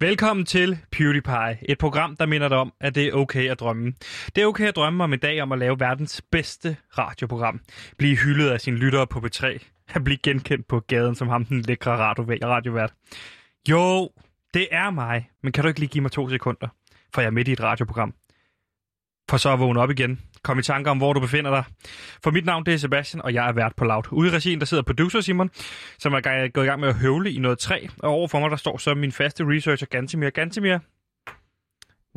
Velkommen til PewDiePie, et program, der minder dig om, at det er okay at drømme. Det er okay at drømme om en dag om at lave verdens bedste radioprogram. Blive hyldet af sine lyttere på B3. At blive genkendt på gaden som ham, den lækre radiovært. Jo, det er mig, men kan du ikke lige give mig to sekunder? For jeg er midt i et radioprogram. For så at vågne op igen. Kom i tanke om, hvor du befinder dig. For mit navn det er Sebastian, og jeg er vært på Loud. Ude i regien, der sidder producer Simon, som er gået i gang med at høvle i noget træ. Og overfor mig, der står så min faste researcher, Gantemir. Gantemir,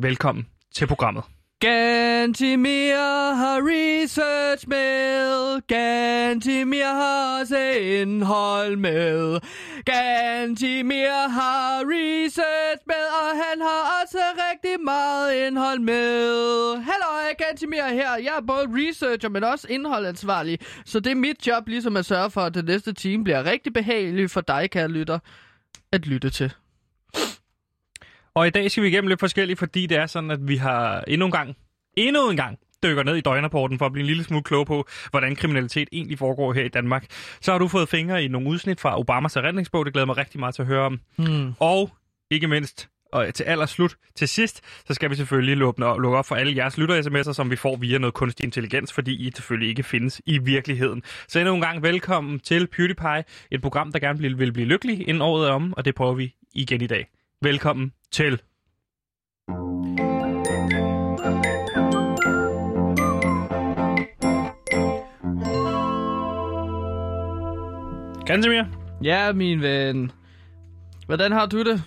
velkommen til programmet. Gantimir har research med. Gantimir har også indhold med. Gantimir har research med, og han har også rigtig meget indhold med. Hallo, Gantimir her. Jeg er både researcher, men også indholdansvarlig. Så det er mit job ligesom at sørge for, at det næste team bliver rigtig behageligt for dig, kære lytter, at lytte til. Og i dag skal vi igennem lidt forskelligt, fordi det er sådan, at vi har endnu en gang, endnu en gang, dykker ned i døgnrapporten for at blive en lille smule klog på, hvordan kriminalitet egentlig foregår her i Danmark. Så har du fået fingre i nogle udsnit fra Obamas erindringsbog, det glæder mig rigtig meget til at høre om. Hmm. Og ikke mindst, og til allerslut, til sidst, så skal vi selvfølgelig lukke op, lukke op for alle jeres lytter-sms'er, som vi får via noget kunstig intelligens, fordi I selvfølgelig ikke findes i virkeligheden. Så endnu en gang velkommen til PewDiePie, et program, der gerne vil, vil blive lykkelig inden året er om, og det prøver vi igen i dag. Velkommen til. Gantemir? Ja, min ven. Hvordan har du det?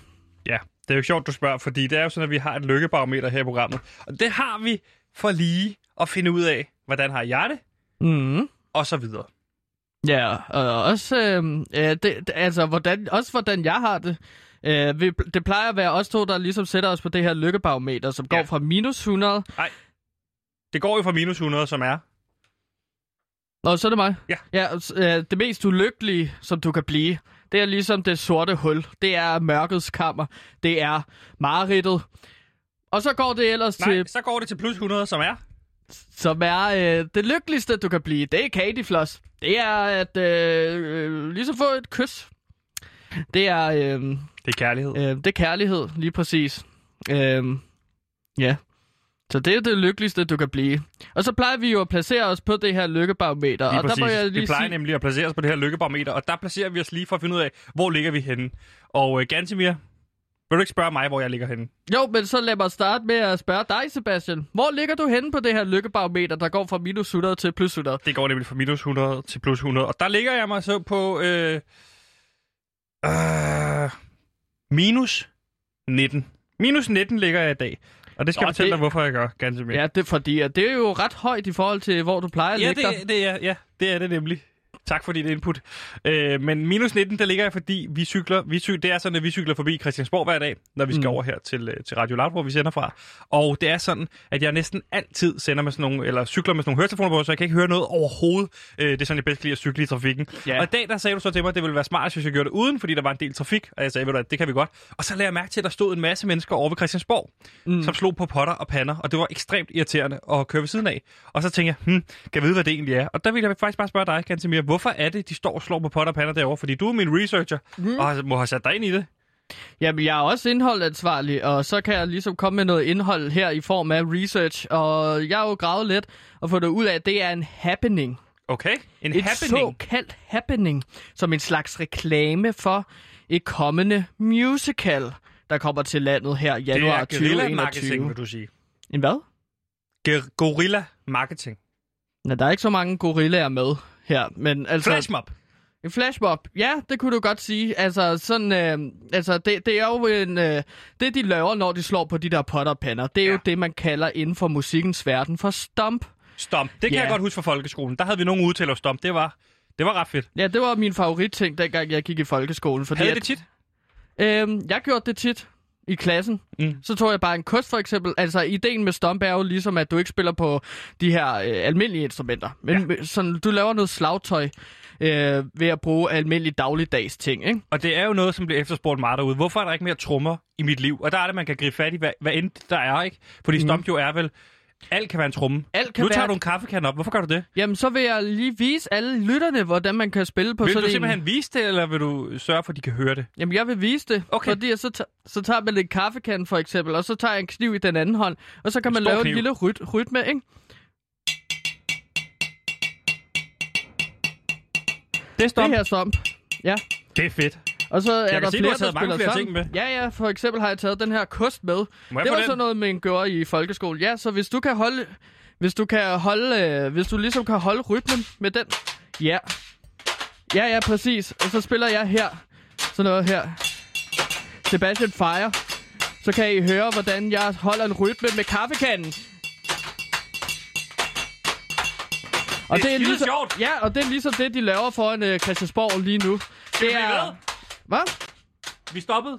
Ja, det er jo sjovt, du spørger, fordi det er jo sådan, at vi har et lykkebarometer her i programmet. Og det har vi for lige at finde ud af, hvordan har jeg det, Mm. og så videre. Ja, og også, øh, det- altså, hvordan, også hvordan jeg har det. Øh, vi, det plejer at være os to, der ligesom sætter os på det her lykkebarometer, som går Ja. fra minus 100. Det går jo fra minus 100, som er. Nå, så er det mig. Ja. ja øh, det mest ulykkelige, som du kan blive, det er ligesom det sorte hul. Det er mørkets kammer. Det er mareridtet. Og så går det ellers Nej, til, så går det til plus 100, som er. som er øh, det lykkeligste, du kan blive. Det er candyfloss. Det er at øh, øh, ligesom få et kys. Det er... Øh, Det er kærlighed. Øh, det er kærlighed, lige præcis. Øh, ja. Så det er det lykkeligste, du kan blive. Og så plejer vi jo at placere os på det her lykkebarometer. Lige og præcis. der må jeg lige vi plejer sige... nemlig at placere os på det her lykkebarometer, og der placerer vi os lige for at finde ud af, hvor ligger vi henne. Og uh, Gantemir, vil du ikke spørge mig, hvor jeg ligger henne? Jo, men så lad mig starte med at spørge dig, Sebastian. Hvor ligger du henne på det her lykkebarometer, der går fra minus 100 til plus 100? Det går nemlig fra minus 100 til plus 100. Og der ligger jeg mig så på øh, øh, minus 19. Minus 19 ligger jeg i dag. Og det skal Nå, jeg fortælle det- dig, hvorfor jeg gør, Gantemir. Ja, det er fordi, at det er jo ret højt i forhold til, hvor du plejer at Ja, ligge dig. det, det, er, ja, det er det nemlig. Tak for dit input. Øh, men minus 19, der ligger jeg, fordi vi cykler, vi cykler, det er sådan, at vi cykler forbi Christiansborg hver dag, når vi skal Mm. over her til, øh, til Radio Loud, hvor vi sender fra. Og det er sådan, at jeg næsten altid sender med sådan nogle, eller cykler med sådan nogle høretelefoner på, så jeg kan ikke høre noget overhovedet. Øh, det er sådan, jeg bedst kan lide at cykle i trafikken. Ja. Og i dag, der sagde du så til mig, at det ville være smart, hvis jeg gjorde det uden, fordi der var en del trafik. Og jeg sagde, ved du hvad, det kan vi godt. Og så lagde jeg mærke til, at der stod en masse mennesker over ved Christiansborg, mm. som slog på potter og pander, og det var ekstremt irriterende at køre ved siden af. Og så tænkte jeg, hmm, kan jeg vide, hvad det egentlig er? Og der vil jeg faktisk bare spørge dig, Kantemir, hvorfor er det, de står og slår på potter pander derovre? Fordi du er min researcher, mm. og må have sat dig ind i det. Jamen, jeg er også indholdansvarlig, og så kan jeg ligesom komme med noget indhold her i form af research. Og jeg har jo gravet lidt og fået det ud af, at det er en happening. Okay, en Et happening. såkaldt happening, som en slags reklame for et kommende musical, der kommer til landet her i Det januar er guerilla-marketing, 2021. vil du sige. En hvad? Ger- Gorilla-marketing. Ja, der er ikke så mange gorillaer med her, men altså... Flashmob. En flashmob, ja, det kunne du godt sige. Altså, sådan, øh, altså det, det er jo en, øh, det, de laver, når de slår på de der potterpander. Det er ja. jo det, man kalder inden for musikkens verden for stomp. Stomp. Det kan Ja. jeg godt huske fra folkeskolen. Der havde vi nogen at stomp. Det var, det var ret fedt. Ja, det var min favoritting, dengang jeg gik i folkeskolen. Fordi Havde at, det tit? Øh, jeg gjorde det tit i klassen. Mm. Så tog jeg bare en kost for eksempel. Altså, ideen med stomp er jo ligesom, at du ikke spiller på de her øh, almindelige instrumenter. Men ja. sådan, du laver noget slagtøj øh, ved at bruge almindelige dagligdags ting, ikke? Og det er jo noget, som bliver efterspurgt meget derude. Hvorfor er der ikke mere trommer i mit liv? Og der er det, man kan gribe fat i, hvad, hvad end der er, ikke? Fordi Mhm. stomp jo er vel Alt kan være en tromme. Alt kan nu tager være- du en kaffekande op. Hvorfor gør du det? Jamen, så vil jeg lige vise alle lytterne, hvordan man kan spille på Vil sådan du en... simpelthen vise det, eller vil du sørge for, at de kan høre det? Jamen, jeg vil vise det, Okay. fordi så, ta- så tager man en kaffekande for eksempel, og så tager jeg en kniv i den anden hånd, og så kan man stor lave kniv. en lille ryt- rytme, ikke? Det er Det her stomp. Ja. Det er fedt. Og så er kan der se, du flere, har taget mange flere sammen. ting med. Ja, ja, for eksempel har jeg taget den her kost med. Jeg det var den? sådan noget, man gjorde i folkeskole. Ja, så hvis du kan holde... Hvis du kan holde... Øh, hvis du ligesom kan holde rytmen med den... Ja. Ja, ja, præcis. Og så spiller jeg her. Sådan noget her. Sebastian Fire. Så kan I høre, hvordan jeg holder en rytme med kaffekanden. Og Det er skide ligesom, sjovt. Ja, og det er ligesom det, de laver foran øh, Christiansborg lige nu. Blive ved? Hvad? Vi stoppede.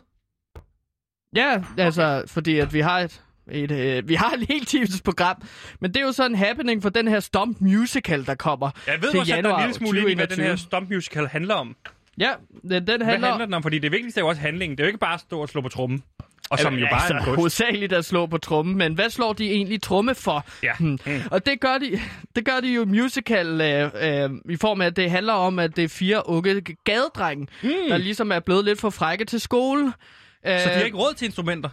Ja, altså, fordi at vi har et, et øh, vi har et helt times program. Men det er jo sådan en happening for den her Stomp Musical, der kommer Jeg ved til også, er januar en lille smule ind i, hvad den 2021. her Stomp Musical handler om. Ja, den, den Hvad handler, handler den om? Fordi det vigtigste er jo også handlingen. Det er jo ikke bare at stå og slå på trummen. Og som jo bare er en altså, kunst. hovedsageligt at slå på trummen, men hvad slår de egentlig tromme for? Ja. Hmm. Mm. Og det gør de, det gør de jo musical øh, øh, i form af, at det handler om, at det er fire unge gadedrenge, mm. der ligesom er blevet lidt for frække til skole. Så de har ikke råd til instrumenter.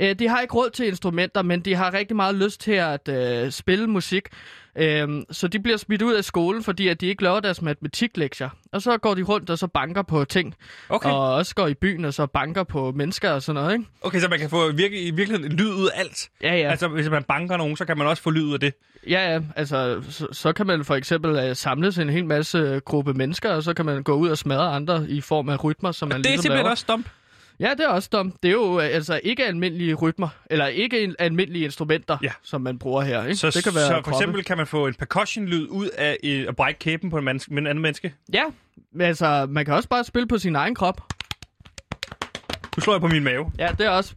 Øh, de har ikke råd til instrumenter, men de har rigtig meget lyst til at øh, spille musik. Øhm, så de bliver smidt ud af skolen, fordi at de ikke laver deres matematiklektier. Og så går de rundt og så banker på ting. Okay. Og også går i byen og så banker på mennesker og sådan noget, ikke? Okay, så man kan få virke, i virkeligheden lyd ud af alt. Ja, ja. Altså, hvis man banker nogen, så kan man også få lyd ud af det. Ja, ja. Altså, så, så kan man for eksempel øh, samles en hel masse øh, gruppe mennesker, og så kan man gå ud og smadre andre i form af rytmer, som man Det er ligesom simpelthen laver. også stomp. Ja, det er også dumt. Det er jo øh, altså ikke almindelige rytmer, eller ikke almindelige instrumenter, Ja. som man bruger her. Ikke? Så, det kan være så for kroppe. eksempel kan man få en percussion-lyd ud af øh, at brække kæben på en, med en anden menneske. Ja, men altså, man kan også bare spille på sin egen krop. Nu slår jeg på min mave. Ja, det er også...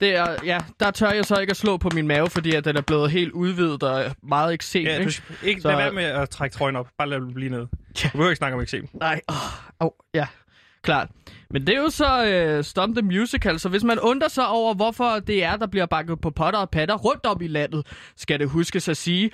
Det er, ja, der tør jeg så ikke at slå på min mave, fordi at den er blevet helt udvidet og meget eksem. Ja, ikke? du skal ikke Så- lad være med at trække trøjen op. Bare lad den blive nede. Du behøver ikke snakke om eksem. Nej, åh, oh, ja, klart. Men det er jo så uh, Stomp the Musical, så hvis man undrer sig over, hvorfor det er, der bliver bakket på potter og patter rundt om i landet, skal det huskes at sige.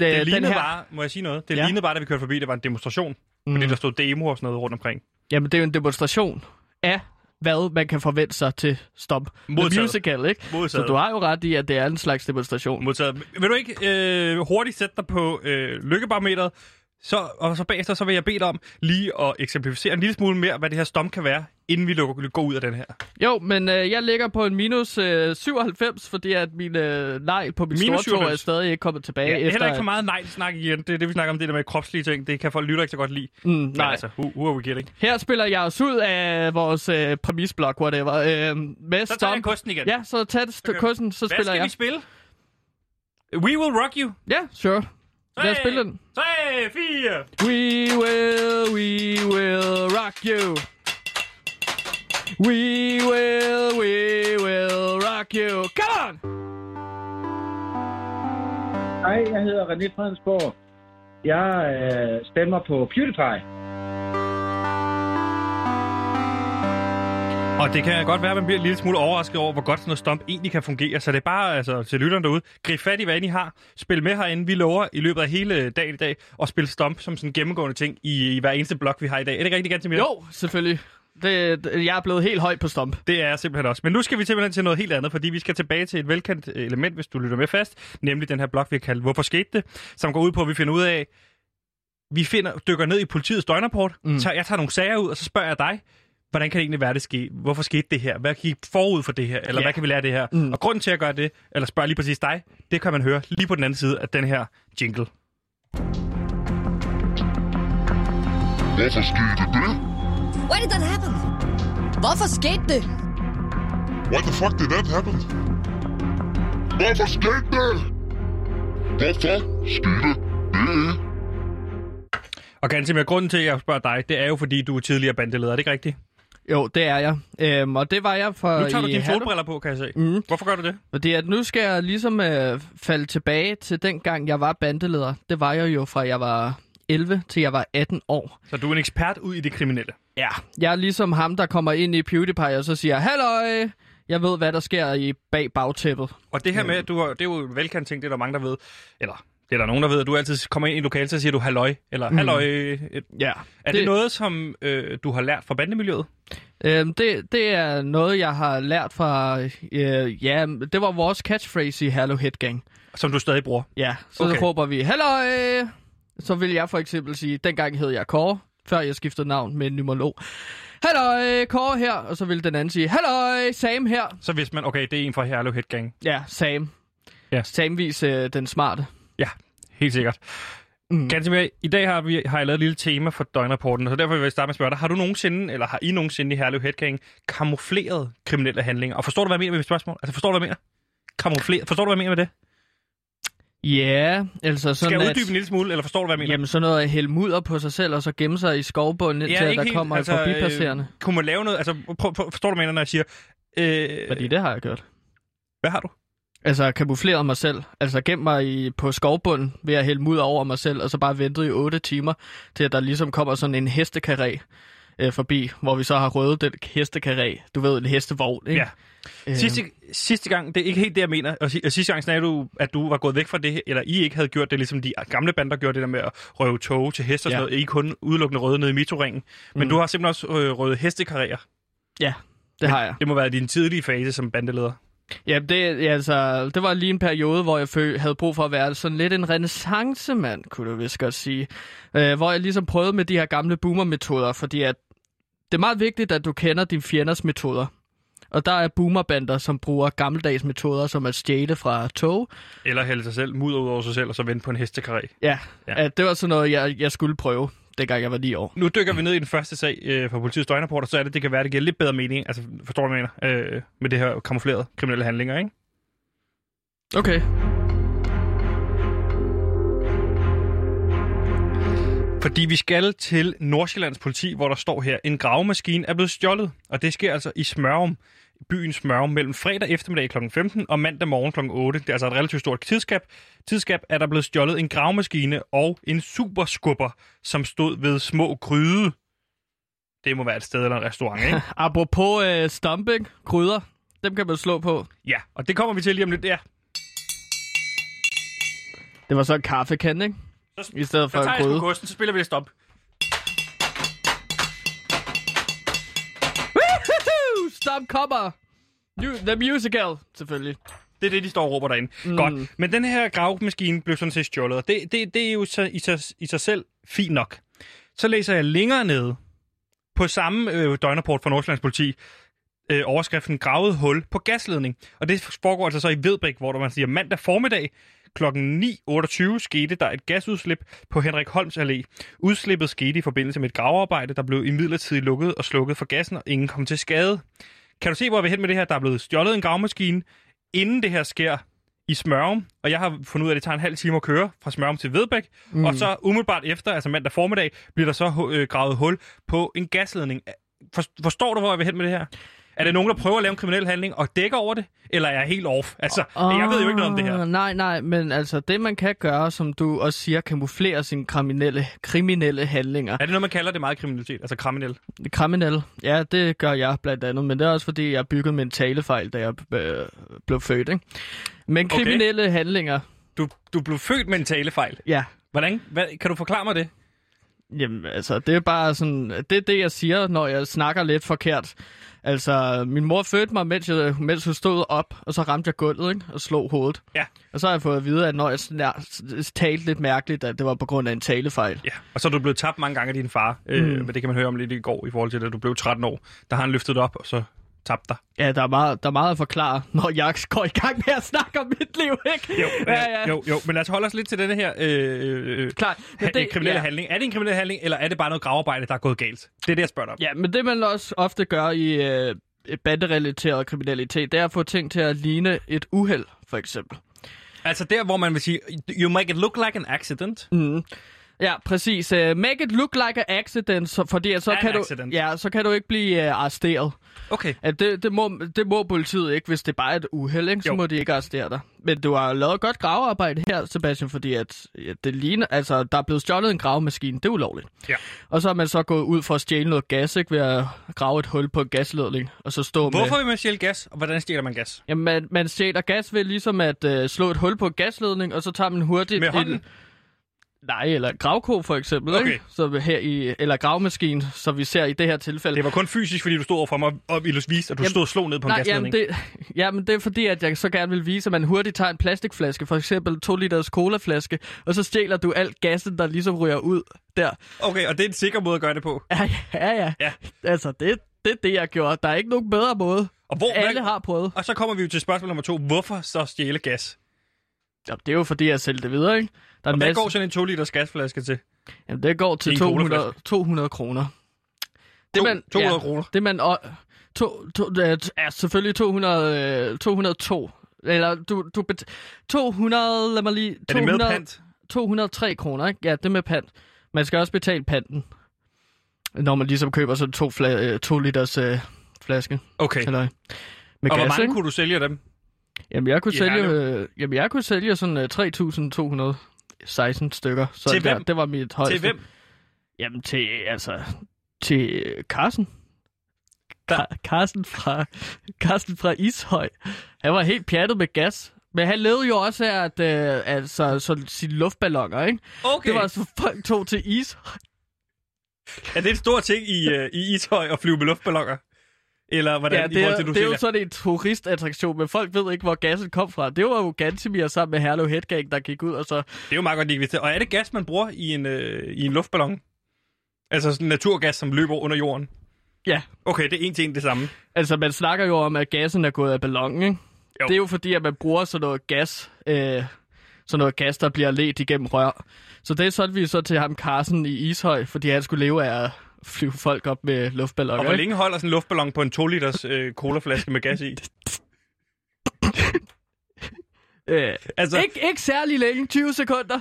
Det Øh, den lignede her, bare, må jeg sige noget? Det Ja. lignede bare, da vi kørte forbi, det var en demonstration. Mm. Fordi der stod demo og sådan noget rundt omkring. Jamen, det er jo en demonstration af, hvad man kan forvente sig til Stomp the Modtaget. Musical, ikke? Modtaget. Så du har jo ret i, at det er en slags demonstration. Modtaget. Vil du ikke øh, hurtigt sætte dig på øh, lykkebarometeret? Så, og så bagefter så vil jeg bede dig om lige at eksemplificere en lille smule mere, hvad det her stomp kan være, inden vi lukker, går ud af den her. Jo, men øh, jeg ligger på en minus øh, 97, fordi at min øh, negl på min Minus stortå er 97. stadig ikke kommet tilbage. Ja, efter, heller ikke for at- meget nej-snak igen. Det er det, vi snakker om, det der med kropslige ting. Det kan folk lytter ikke så godt lide. Mm, Men nej. altså, who, who are we kidding? Her spiller jeg os ud af vores øh, præmisblok, whatever. Øh, med Så tager jeg kosten igen. Ja, så tag det Okay. kursen, så Hvad spiller skal jeg. vi spille? We Will Rock You. Ja, sure. Lad os spille den. 3, 4. We will, we will rock you. We will, we will rock you. Come on! Hej, jeg hedder René Fredensborg. Jeg øh, stemmer på PewDiePie. Og det kan godt være, at man bliver en lille smule overrasket over, hvor godt sådan noget stomp egentlig kan fungere. Så det er bare altså, til lytterne derude. Grib fat i, hvad I har. Spil med herinde. Vi lover i løbet af hele dagen i dag at spille stomp som sådan en gennemgående ting i, i hver eneste blok, vi har i dag. Er det ikke rigtigt, Gantemir? Jo, selvfølgelig. Det, det, jeg er blevet helt høj på stomp. Det er jeg simpelthen også. Men nu skal vi simpelthen til noget helt andet, fordi vi skal tilbage til et velkendt øh, element, hvis du lytter med fast, nemlig den her blok, vi har kaldt Hvorfor skete det? Som går ud på, at vi finder ud af, vi finder, dykker ned i politiets døgnrapport, Mm. tager, jeg tager nogle sager ud, og så spørger jeg dig, hvordan kan det egentlig være, det skete? Hvorfor skete det her? Hvad gik forud for det her? Eller Ja. hvad kan vi lære af det her? Mm. Og grunden til at gøre det, eller spørge lige præcis dig, det kan man høre lige på den anden side af den her jingle. Hvorfor skete det? Why did that happen? Hvorfor skete det? Why the fuck did that happen? Hvorfor skete det? Hvorfor skete det? Og Gansimir, grunden til, at jeg spørger dig, det er jo, fordi du er tidligere bandeleder. Er det ikke rigtigt? Jo, det er jeg. Øhm, og det var jeg for Nu tager du dine Herlev. solbriller på, kan jeg se. Mm. Hvorfor gør du det? Fordi at nu skal jeg ligesom øh, falde tilbage til den gang, jeg var bandeleder. Det var jeg jo fra jeg var 11 til jeg var 18 år. Så du er en ekspert ud i det kriminelle. Ja, jeg er ligesom ham, der kommer ind i PewDiePie og så siger, Halløj, Jeg ved, hvad der sker i bag bagtæppet. Og det her med, at du det er jo en velkendt ting, det er der mange, der ved. Eller det er der nogen, der ved, at du altid kommer ind i lokalet, så siger du halløj, eller halløj. Et- Ja. Er det, det noget, som øh, du har lært fra bandemiljøet? Øhm, det, det er noget, jeg har lært fra... Øh, ja, det var vores catchphrase i Hello Hit Gang. Som du stadig bruger? Ja, så okay. råber vi, Halløj! Så vil jeg for eksempel sige, dengang hed jeg Kåre, før jeg skiftede navn med en numerolog. Halløj, Kåre her. Og så vil den anden sige, Halløj, Sam her. Så hvis man, okay, det er en fra Herlev Hit Gang. Ja, Sam. Ja. Samvis øh, den smarte. Ja, helt sikkert. Mm. Ganske I dag har, vi, har jeg lavet et lille tema for døgnrapporten, så derfor vil jeg starte med at spørge dig, har du nogensinde, eller har I nogensinde i Herlev Hit Gang kamufleret kriminelle handlinger? Og forstår du, hvad jeg mener med mit spørgsmål? Altså, forstår du, hvad jeg mener? Kamufleret. Forstår du, hvad jeg mener med det? Ja, altså Skal sådan jeg at... uddybe en lille smule, eller forstår du, hvad jeg mener? Jamen sådan noget at hælde mudder på sig selv, og så gemme sig i skovbunden, ja, der kommer altså, forbipasserende. Øh, kunne man lave noget, altså, prøv, prøv, forstår du, hvad jeg mener, når jeg siger... Øh, Fordi det har jeg gjort. Hvad har du? Altså kamufleret mig selv. Altså gemt mig i, på skovbunden ved at hælde mudder over mig selv, og så bare ventet i 8 timer, til at der ligesom kommer sådan en hestekaré øh, forbi, hvor vi så har røvet den hestekaré. Du ved, en hestevogn, ikke? Ja. Øhm, Sidste, sidste gang, det er ikke helt det, jeg mener. Og, og sidste gang sagde du, at du var gået væk fra det, eller I ikke havde gjort det, ligesom de gamle bander gjorde det der med at røve tog til heste og sådan Ja. noget. I kun udelukkende røde nede i metroringen. Men Mm. du har simpelthen også øh, røvet hestekarrierer. Ja, det har jeg. Det må være din tidlige fase som bandeleder. Ja, det, ja, altså, det var lige en periode, hvor jeg fø- havde brug for at være sådan lidt en renaissancemand, kunne du vist godt sige. Øh, hvor jeg ligesom prøvede med de her gamle boomer-metoder, fordi at det er meget vigtigt, at du kender dine fjenders metoder. Og der er boomerbander, som bruger gammeldags metoder, som at stjæle fra tog. Eller hælde sig selv, mudder ud over sig selv, og så vente på en hestekaré. Ja, Ja. det var sådan noget, jeg, jeg skulle prøve, dengang jeg var 9 år. Nu dykker vi ned i den første sag øh, fra politiets døgnrapport, og så er det, det kan være, det giver lidt bedre mening. Altså, forstår du, hvad jeg mener? Øh, med det her kamuflerede kriminelle handlinger, ikke? Okay. Fordi vi skal til Nordsjællands politi, hvor der står her, en gravemaskine er blevet stjålet, og det sker altså i Smørum, byen Smørum, mellem fredag eftermiddag kl. 15 og mandag morgen kl. 8. Det er altså et relativt stort tidsskab. Tidsskab er der blevet stjålet en gravemaskine og en superskubber, som stod ved små gryde. Det må være et sted eller en restaurant, ikke? Apropos øh, stumping, krydder, dem kan man slå på. ja, og det kommer vi til lige om lidt. Ja, Det var så en kaffekande, ikke? Så- I stedet for så tager jeg kosten, så spiller vi det stop. Woohoo! Stop kommer! Mu- The musical, selvfølgelig. Det er det, de står og råber derinde. Mm. Godt. Men den her gravemaskine blev sådan set stjålet, og det, det, det er jo så, i, sig, i sig selv fint nok. Så læser jeg længere nede på samme øh, døgnrapport fra Nordsjællands politi, øh, overskriften Gravet hul på gasledning. Og det foregår altså så i Vedbæk, hvor der man siger mandag formiddag kl. 9.28 skete der et gasudslip på Henrik Holms Allé. Udslippet skete i forbindelse med et gravearbejde, der blev imidlertid lukket og slukket for gassen, og ingen kom til skade. Kan du se, hvor vi er hen med det her? Der er blevet stjålet en gravemaskine, inden det her sker i Smørum, og jeg har fundet ud af, at det tager en halv time at køre fra Smørum til Vedbæk, mm. og så umiddelbart efter, altså mandag formiddag, bliver der så øh, gravet hul på en gasledning. For, forstår du, hvor jeg vil hen med det her? Er det nogen, der prøver at lave en kriminel handling og dækker over det? Eller er jeg helt off? Altså, jeg ved jo ikke noget om det her. Nej, nej, men altså det man kan gøre, som du også siger, kamuflere sine kriminelle, kriminelle handlinger. Er det noget, man kalder det meget kriminalitet? Altså kriminel? Kriminelle, ja, det gør jeg blandt andet, men det er også fordi, jeg byggede en talefejl, da jeg øh, blev født, ikke? Men Okay. kriminelle handlinger, Du, du blev født med en talefejl. ja, Hvordan? Hvad, kan du forklare mig det? Jamen, altså, det er bare sådan, det er det, jeg siger, når jeg snakker lidt forkert. Altså, min mor fødte mig, mens, jeg, mens hun stod op, og så ramte jeg gulvet, ikke? Og slog hovedet. Ja. Og så har jeg fået at vide, at når jeg snær, talte lidt mærkeligt, at det var på grund af en talefejl. Ja, og så er du blevet tabt mange gange af din far. Mm. Øh, men det kan man høre om lidt i går i forhold til, at du blev 13 år. Der har han løftet op, og så tabt dig. Ja, der er, meget, der er meget at forklare, når jeg går i gang med at snakke om mit liv, ikke? Jo, ja, ja. jo, jo. Men lad os holde os lidt til denne her øh, øh, Klart. ha- Men det, kriminelle ja. handling. Er det en kriminel handling, eller er det bare noget gravarbejde, der er gået galt? Det er det, jeg spørger dig om. Ja, men det man også ofte gør i øh, banderelateret kriminalitet, det er at få ting til at ligne et uheld, for eksempel. Altså der, hvor man vil sige, you make it look like an accident. Mm. Ja, præcis. Uh, make it look like an accident, så, fordi at så, An kan du, accident. ja, så kan du ikke blive uh, arresteret. Okay. At det, det, må, det må politiet ikke, hvis det bare er et uheld, ikke? så Jo. må de ikke arrestere dig. Men du har lavet godt gravearbejde her, Sebastian, fordi at, ja, det ligner, altså, der er blevet stjålet en gravemaskine. Det er ulovligt. Ja. Og så er man så gået ud for at stjæle noget gas, ikke? Ved at grave et hul på en gasledning, og så stå Hvorfor med... vil man stjæle gas, og hvordan stjæler man gas? Jamen, man, man stjæler gas ved ligesom at øh, slå et hul på en gasledning, og så tager man hurtigt... Med en- hånden? Nej, eller gravko for eksempel, Okay. ikke? Så her i, eller gravmaskine, som vi ser i det her tilfælde. Det var kun fysisk, fordi du stod overfor mig og ville vise, at du Jamen, stod og slog ned på en Nej, gasledning. jamen det, jamen det er fordi, at jeg så gerne vil vise, at man hurtigt tager en plastikflaske, for eksempel 2 liters colaflaske, og så stjæler du alt gassen, der ligesom ryger ud der. Okay, og det er en sikker måde at gøre det på. Ja, ja, ja. Ja. Altså, det, det er det, jeg gjorde. Der er ikke nogen bedre måde. Og, hvor, Alle har prøvet. og så kommer vi jo til spørgsmål nummer to. Hvorfor så stjæle gas? Ja, det er jo fordi, jeg sælger det videre, ikke? Der er Og hvad masse... går sådan en 2 liters gasflaske til? Jamen, det går til En 200, colaflaske. 200 kroner. Det, man, 200 ja, kroner. Det man... Og, to, to, øh, ja, selvfølgelig 200, øh, 202. Eller du, du bet, 200, lad mig lige... Er det med pant? 203 kroner, ikke? Ja, det er med pant. Man skal også betale panten, når man ligesom køber sådan to, fla, øh, to liters øh, flaske. Okay. Eller, med Og hvor gas, mange ikke? kunne du sælge dem? Jamen, jeg kunne i sælge, øh, jamen, jeg kunne sælge sådan øh, 3.216 stykker. Så Til der, hvem? det var mit højeste. Til hvem? Jamen til, altså, til øh, Carsten. Ka- Carsten fra, Carsten fra Ishøj. Han var helt pjattet med gas. Men han levede jo også af at, øh, altså, så sine luftballoner, ikke? Okay. Det var så folk tog til Ishøj. Er det en stor ting i, uh, i Ishøj at flyve med luftballoner? Eller hvordan Ja, det, er, til, du det er jo sådan en turistattraktion, men folk ved ikke, hvor gassen kom fra. Det var jo Gantemir sammen med Herlev Headgang, der gik ud, og så... Det er jo meget godt, de. Og er det gas, man bruger i en, øh, i en luftballon? Altså sådan naturgas, som løber under jorden? Ja, Okay, det er en til en det samme. Altså, man snakker jo om, at gassen er gået af ballonen, ikke? Jo. Det er jo fordi, at man bruger sådan noget gas, øh, sådan noget gas, der bliver ledt igennem rør. Så det solgte vi så til ham Carsten i Ishøj, fordi han skulle leve af flyve folk op med luftballoner. Og hvor ikke? længe holder sådan en luftballon på en 2 liters øh, colaflaske med gas i? Øh, Altså, ikke, ikke særlig længe, 20 sekunder.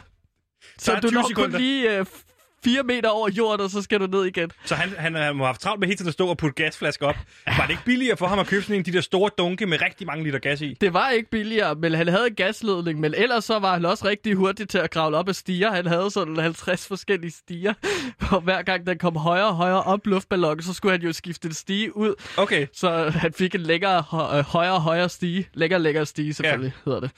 Så er du 20 når sekunder. kun lige øh, 4 meter over jorden, og så skal du ned igen. så han, han, han må have haft travlt med hele tiden at stå og putte gasflasker op. Var det ikke billigere for ham at købe sådan en af de der store dunke med rigtig mange liter gas i? Det var ikke billigere, men han havde en gasledning, men ellers så var han også rigtig hurtig til at kravle op ad stiger. Han havde sådan 50 forskellige stiger, og hver gang den kom højere og højere op luftballonen, så skulle han jo skifte en stige ud, Okay, så han fik en længere, øh, højere og højere stige. Længere længere stige, selvfølgelig, ja. hedder det.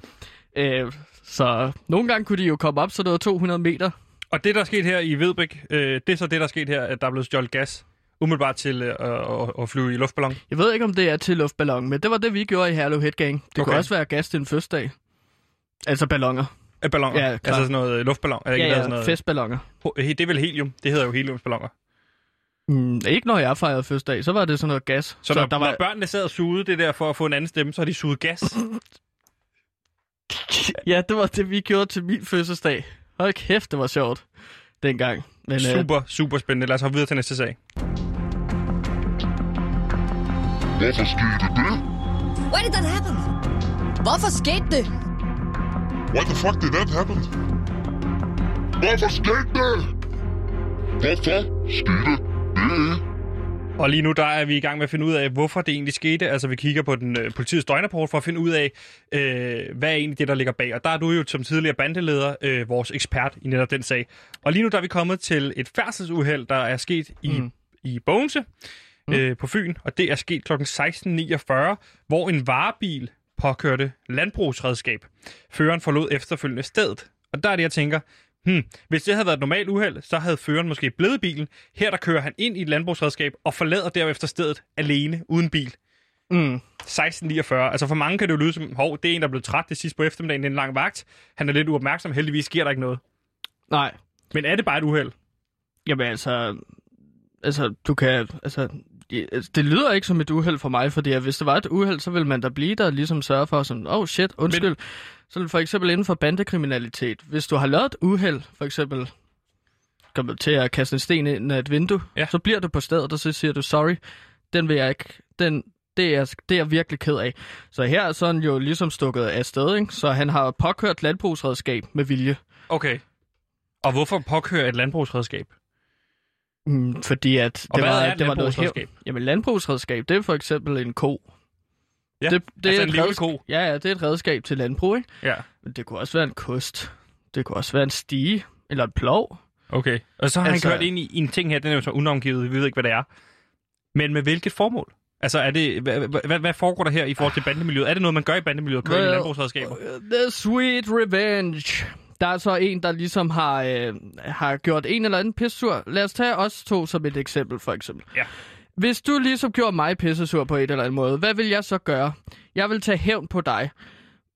Øh, så nogle gange kunne de jo komme op så noget 200 meter. Og det der er sket her i Vedbæk, øh, det er så det der er sket her, at der er blevet stjålet gas umiddelbart til øh, at, at flyve i luftballon. Jeg ved ikke, om det er til luftballon, men det var det, vi gjorde i Herlev Headgang. Det okay. Kunne også være gas til en fødselsdag. Altså ballonger. Øh, balloner. Ja, Ja, klart. altså sådan noget øh, luftballon. Er Ja, ikke ja, sådan noget? festballoner. Det er vel helium. Det hedder jo heliumsballoner. Mm, ikke når jeg fejrede fødselsdag, så var det sådan noget gas. Så, så når, der var... var... når børnene sad og sugede det der for at få en anden stemme, så har de suget gas. Ja, det var det, vi gjorde til min fødselsdag. Hold kæft, det var sjovt dengang. Men, øh, super, super spændende. Lad os hoppe videre til næste sag. Hvorfor skete det? Why did that happen? Hvorfor skete det? Why the fuck did that happen? Hvorfor skete det? Hvorfor skete det? Og lige nu der er vi i gang med at finde ud af, hvorfor det egentlig skete. Altså vi kigger på den øh, politiets døgnrapport for at finde ud af, øh, hvad er egentlig det, der ligger bag. Og der er du jo som tidligere bandeleder øh, vores ekspert i netop den sag. Og lige nu der er vi kommet til et færdselsuheld, der er sket i, mm. i Bogense mm. øh, på Fyn. Og det er sket kl. 16.49, hvor en varebil påkørte landbrugsredskab. Føreren forlod efterfølgende stedet. Og der er det, jeg tænker, Hmm. Hvis det havde været et normalt uheld, så havde føreren måske blevet bilen. Her der kører han ind i et landbrugsredskab og forlader derefter stedet alene, uden bil. Mm. 16.49. Altså for mange kan det jo lyde som, hov, det er en, der er blevet træt det sidste på eftermiddagen, det er en lang vagt. Han er lidt uopmærksom, heldigvis sker der ikke noget. Nej, Men er det bare et uheld? jamen altså... Altså, du kan... Altså, det- altså, det lyder ikke som et uheld for mig, fordi hvis det var et uheld, så vil man da blive der og ligesom sørge for sådan, oh shit, undskyld. Men... Så for eksempel inden for bandekriminalitet, hvis du har lavet et uheld, for eksempel kommer til at kaste en sten ind af et vindue, Ja. så bliver du på stedet, og så siger du, sorry, den vil jeg ikke, den, det er, det er jeg virkelig ked af. Så her er sådan jo ligesom stukket af sted, ikke? så han har påkørt landbrugsredskab med vilje. Okay. Og hvorfor påkøre et landbrugsredskab? Mm, fordi at Og det hvad var, er et det var noget hæv. landbrugsredskab? Jamen, landbrugsredskab, det er for eksempel en ko. Ja, det, det altså er en redsk- ko. Ja, ja, det er et redskab til landbrug, ikke? Ja, Men det kunne også være en kost. Det kunne også være en stige. Eller et plov. okay. Og så har Altså- han kørt ind i, i en ting her, den er jo så unavngivet, vi ved ikke, hvad det er. Men med hvilket formål? Altså, er det, hvad, hvad, hvad foregår der her i forhold til bandemiljøet? Er det noget, man gør i bandemiljøet, kører well, i landbrugsredskaber? The Sweet Revenge. Der er så en, der ligesom har, øh, har gjort en eller anden pissur. Lad os tage os to som et eksempel, for eksempel. Ja. Hvis du ligesom gjorde mig pissesur på et eller andet måde, hvad vil jeg så gøre? Jeg vil tage hævn på dig.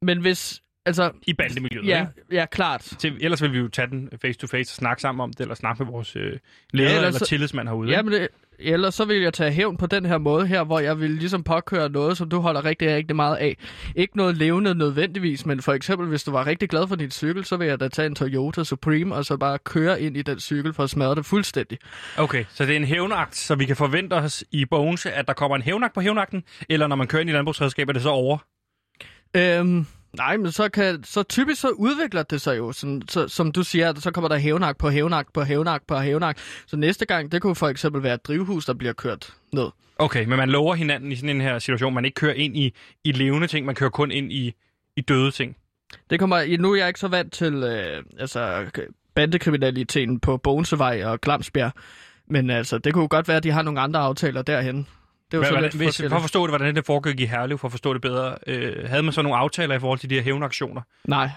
Men hvis... Altså, I bandemiljøet, ja, ikke? ja, klart. Til, ellers vil vi jo tage den face to face og snakke sammen om det, eller snakke med vores øh, leder ja, eller så- tillidsmand herude. Ja, men det, ellers så vil jeg tage hævn på den her måde her, hvor jeg vil ligesom påkøre noget, som du holder rigtig, rigtig meget af. Ikke noget levende nødvendigvis, men for eksempel, hvis du var rigtig glad for din cykel, så vil jeg da tage en Toyota Supreme, og så bare køre ind i den cykel for at smadre det fuldstændig. Okay, så det er en hævnagt, så vi kan forvente os i Bones, at der kommer en hævnagt på hævnagten, eller når man kører ind i landbrugsredskaber, er det så over? Øhm, nej, men så, kan, så typisk så udvikler det sig jo, sådan, så, som du siger, så kommer der hævnak på hævnak på hævnak på hævnak. Så næste gang, det kunne for eksempel være et drivhus, der bliver kørt ned. Okay, men man lover hinanden i sådan en her situation, man ikke kører ind i, i levende ting, man kører kun ind i, i døde ting. Det kommer, nu er jeg ikke så vant til øh, altså, bandekriminaliteten på Bonesevej og Glamsbjerg. Men altså, det kunne godt være, at de har nogle andre aftaler derhen. Det jo Hvad, så lidt hvis, for at forstå det, hvordan det foregik i Herlev, for at forstå det bedre, øh, havde man så nogle aftaler i forhold til de her hævnaktioner? Nej,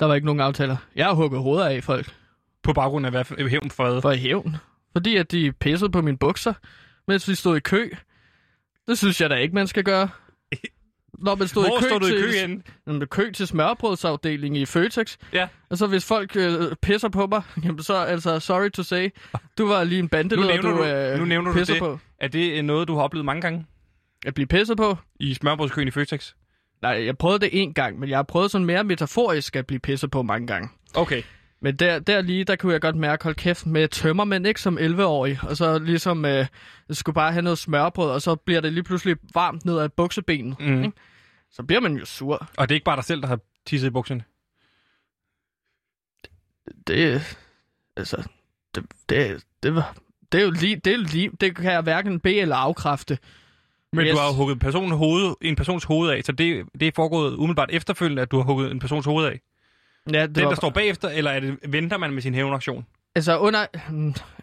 der var ikke nogen aftaler. Jeg har hugget hoveder af folk På baggrund af hvad hævn for hvad? for i hævn. Fordi at de pissede på mine bukser, mens vi stod i kø. Det synes jeg da ikke, man skal gøre. Når man stod Hvor i kø står du i til, kø henne? Jamen, kø til smørbrødsafdeling i Føtex. Ja. Og så hvis folk øh, pisser på mig, jamen så altså, sorry to say, du var lige en Nu bandeleder, nævner du, du, øh, nu nævner du pisser det. på. Er det øh, noget, du har oplevet mange gange At blive pisset på? i smørbrødskøen i Føtex? Nej, jeg prøvede det en gang, men jeg har prøvet sådan mere metaforisk at blive pisset på mange gange. Okay. Men der, der lige, der kunne jeg godt mærke, hold kæft, med tømmermænd, ikke som 11-årig. Og så ligesom, øh, jeg skulle bare have noget smørbrød, og så bliver det lige pludselig varmt ned ad buksebenet. Mm. Ikke? Så bliver man jo sur. Og det er ikke bare dig selv, der har tisset i bukserne? Det, altså, det, det, det, var, det er jo lige, det, er lige, det kan jeg hverken bede eller afkræfte. Men Yes. du har hugget en, person hoved, en persons hoved af, så det, det er foregået umiddelbart efterfølgende, at du har hugget en persons hoved af. Ja, Det den, var, der står bagefter, eller er det, venter man med sin hævnaktion? altså, under,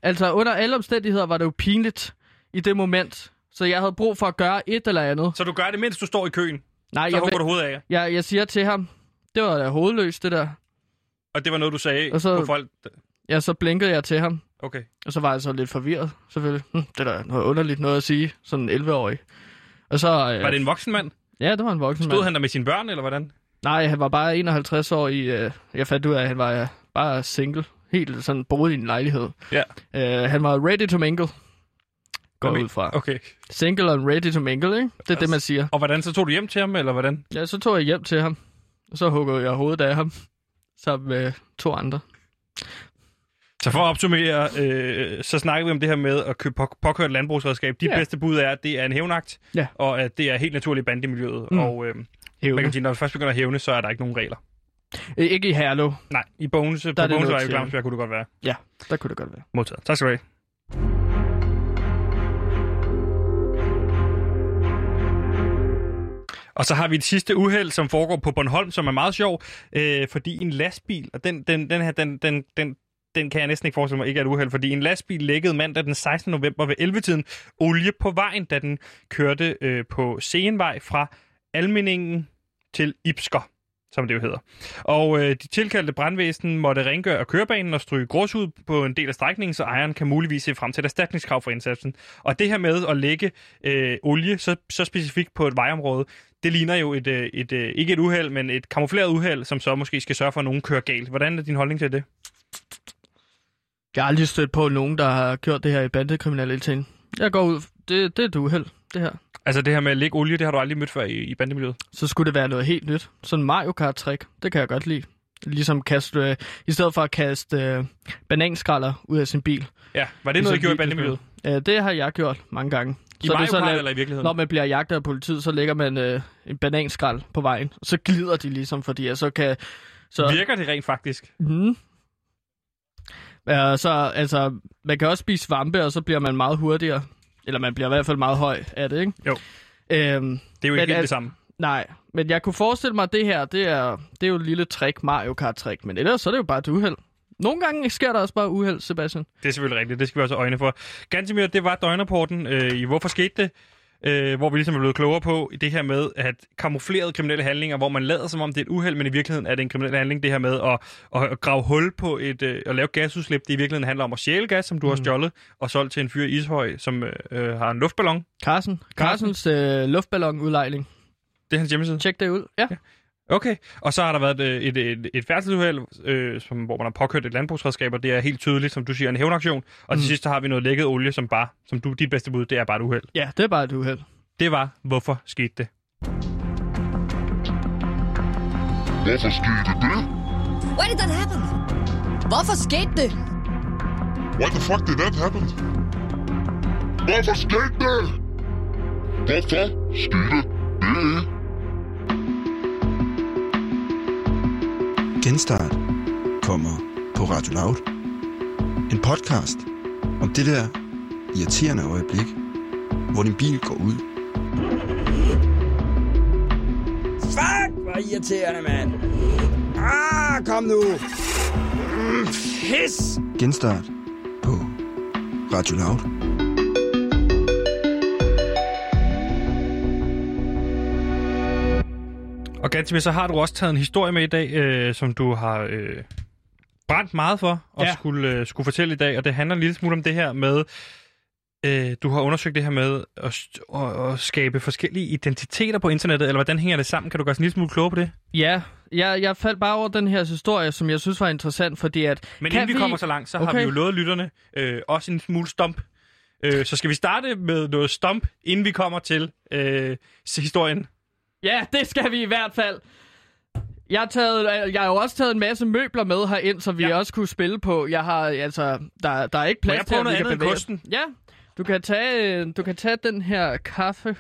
altså under alle omstændigheder var det jo pinligt i det moment. Så jeg havde brug for at gøre et eller andet. Så du gør det, mens du står i køen, Nej, så jeg, hugger du hovedet af. jeg, jeg siger til ham, det var da hovedløst, det der. Og det var noget, du sagde Og så- på folk. Ja, så blinkede jeg til ham, Okay. og så var jeg så lidt forvirret, selvfølgelig. Hm, det er da noget underligt noget at sige, sådan en 11-årig. Og så... Øh, Var det en voksen mand? Ja, det var en voksen Stod mand. han der med sine børn, eller hvordan? Nej, han var bare 51 år i... Øh, jeg fandt ud af, at han var øh, bare single. Helt sådan boet i en lejlighed. Ja. Øh, han var ready to mingle. Går ud fra. Okay. Single and ready to mingle, ikke? Det er det, man siger. Og hvordan så tog du hjem til ham, eller hvordan? Ja, så tog jeg hjem til ham. Og så huggede jeg hovedet af ham. Sammen med to andre. Så for at opsummere, øh, så snakker vi om det her med at købe på, påkøre et landbrugsredskab. De Ja. bedste bud er, at det er en hævnagt, Ja. og at det er helt naturligt band i miljøet. Mm. Og øh, man kan sige, når du først begynder at hævne, så er der ikke nogen regler. Ikke i Herlev. Nej, i Bones, på er det Bones i Glamsbjerg kunne det godt være Ja, der kunne det godt være. modtaget. Tak skal du have. Og så har vi et sidste uheld, som foregår på Bornholm, som er meget sjov, øh, fordi en lastbil, og den, den, den her, den, den, den, den kan jeg næsten ikke forestille mig ikke er et uheld, fordi en lastbil lækkede mandag den 16. november ved 11-tiden olie på vejen, da den kørte øh, på Senvej fra Almeningen til Ipsker, som det jo hedder. Og øh, de tilkaldte brandvæsen måtte rengøre kørebanen og stryge grås ud på en del af strækningen, så ejeren kan muligvis se frem til et erstatningskrav for indsatsen. Og det her med at lægge øh, olie så, så specifikt på et vejområde, det ligner jo et, øh, et, et, ikke et uheld, men et kamufleret uheld, som så måske skal sørge for, at nogen kører galt. Hvordan er din holdning til det? Jeg har aldrig stødt på nogen, der har gjort det her i bandekriminaliteten. Jeg går ud... Det, det er et uheld, det her. Altså det her med at lægge olie, det har du aldrig mødt før i, i bandemiljøet. Så skulle det være noget helt nyt. Sådan Mario Kart-trick. Det kan jeg godt lide. Ligesom kaste, øh, i stedet for at kaste øh, bananskralder ud af sin bil. Ja, var det Ligesom noget, I gjorde i bandemiljøet? Øh, det har jeg gjort mange gange. I Så Mario Kart eller i virkeligheden? Når man bliver jagtet af politiet, så lægger man øh, en bananskrald på vejen. Så glider de ligesom, fordi jeg så kan... Så, Virker det rent faktisk? mm, Ja, så altså, man kan også spise svampe, og så bliver man meget hurtigere. Eller man bliver i hvert fald meget høj af det, ikke? Jo. Øhm, Det er jo Men ikke helt al- det samme. nej, men jeg kunne forestille mig, at det her, det er, det er jo et lille trick, Mario Kart-trick. Men ellers så er det jo bare et uheld. Nogle gange sker der også bare uheld, Sebastian. Det er selvfølgelig rigtigt. Det skal vi også øjne for. Gantemir, det var døgnrapporten øh, i Hvorfor skete det? Øh, hvor vi ligesom er blevet klogere på det her med at kamuflerede kriminelle handlinger, hvor man lader som om det er et uheld, men i virkeligheden er det en kriminel handling. Det her med at, at grave hul på et øh, at lave gasudslip, det i virkeligheden handler om at stjæle gas, som du har stjålet og solgt til en fyr i Ishøj, som øh, øh, har en luftballon. Carsten. Carstens øh, luftballonudlejning. Det er hans hjemmeside. Tjek det ud. Ja. Okay, og så har der været et, et, et, et færdselsuheld, øh, som, hvor man har påkørt et landbrugsredskab, og det er helt tydeligt, som du siger, en hævnaktion. Og mm. til sidst så har vi noget lækket olie, som bare, som du, dit bedste bud, det er bare et uheld. ja, det er bare et uheld. Det var, hvorfor skete det? Hvorfor skete det? Why did that happen? Hvorfor skete det? Why the fuck did that happen? Hvorfor skete det? Hvorfor skete det? Genstart kommer på Radio Loud. En podcast om det der irriterende øjeblik, hvor din bil går ud. Fuck, hvor irriterende, mand. Ah, kom nu. Mm, pis. Genstart på Radio Loud. Gantemir, så har du også taget en historie med i dag, øh, som du har øh, brændt meget for og ja. Skulle, øh, skulle fortælle i dag. Og det handler en lille smule om det her med, øh, du har undersøgt det her med at, at, at skabe forskellige identiteter på internettet, eller hvordan hænger det sammen? Kan du gøre os en lille smule klogere på det? Ja, jeg, jeg faldt bare over den her historie, som jeg synes var interessant, fordi at... Men inden vi, kommer så langt, så okay. har vi jo lovet lytterne øh, også en smule stomp. Øh, så skal vi starte med noget stomp, inden vi kommer til øh, historien. Ja, det skal vi i hvert fald. Jeg har, taget, jeg har jo også taget en masse møbler med herind, så vi Ja. også kunne spille på. Jeg har, altså, der, der er ikke plads til, at vi noget kan bevæge kosten? Ja, du kan tage, øh, du kan tage den her kaffe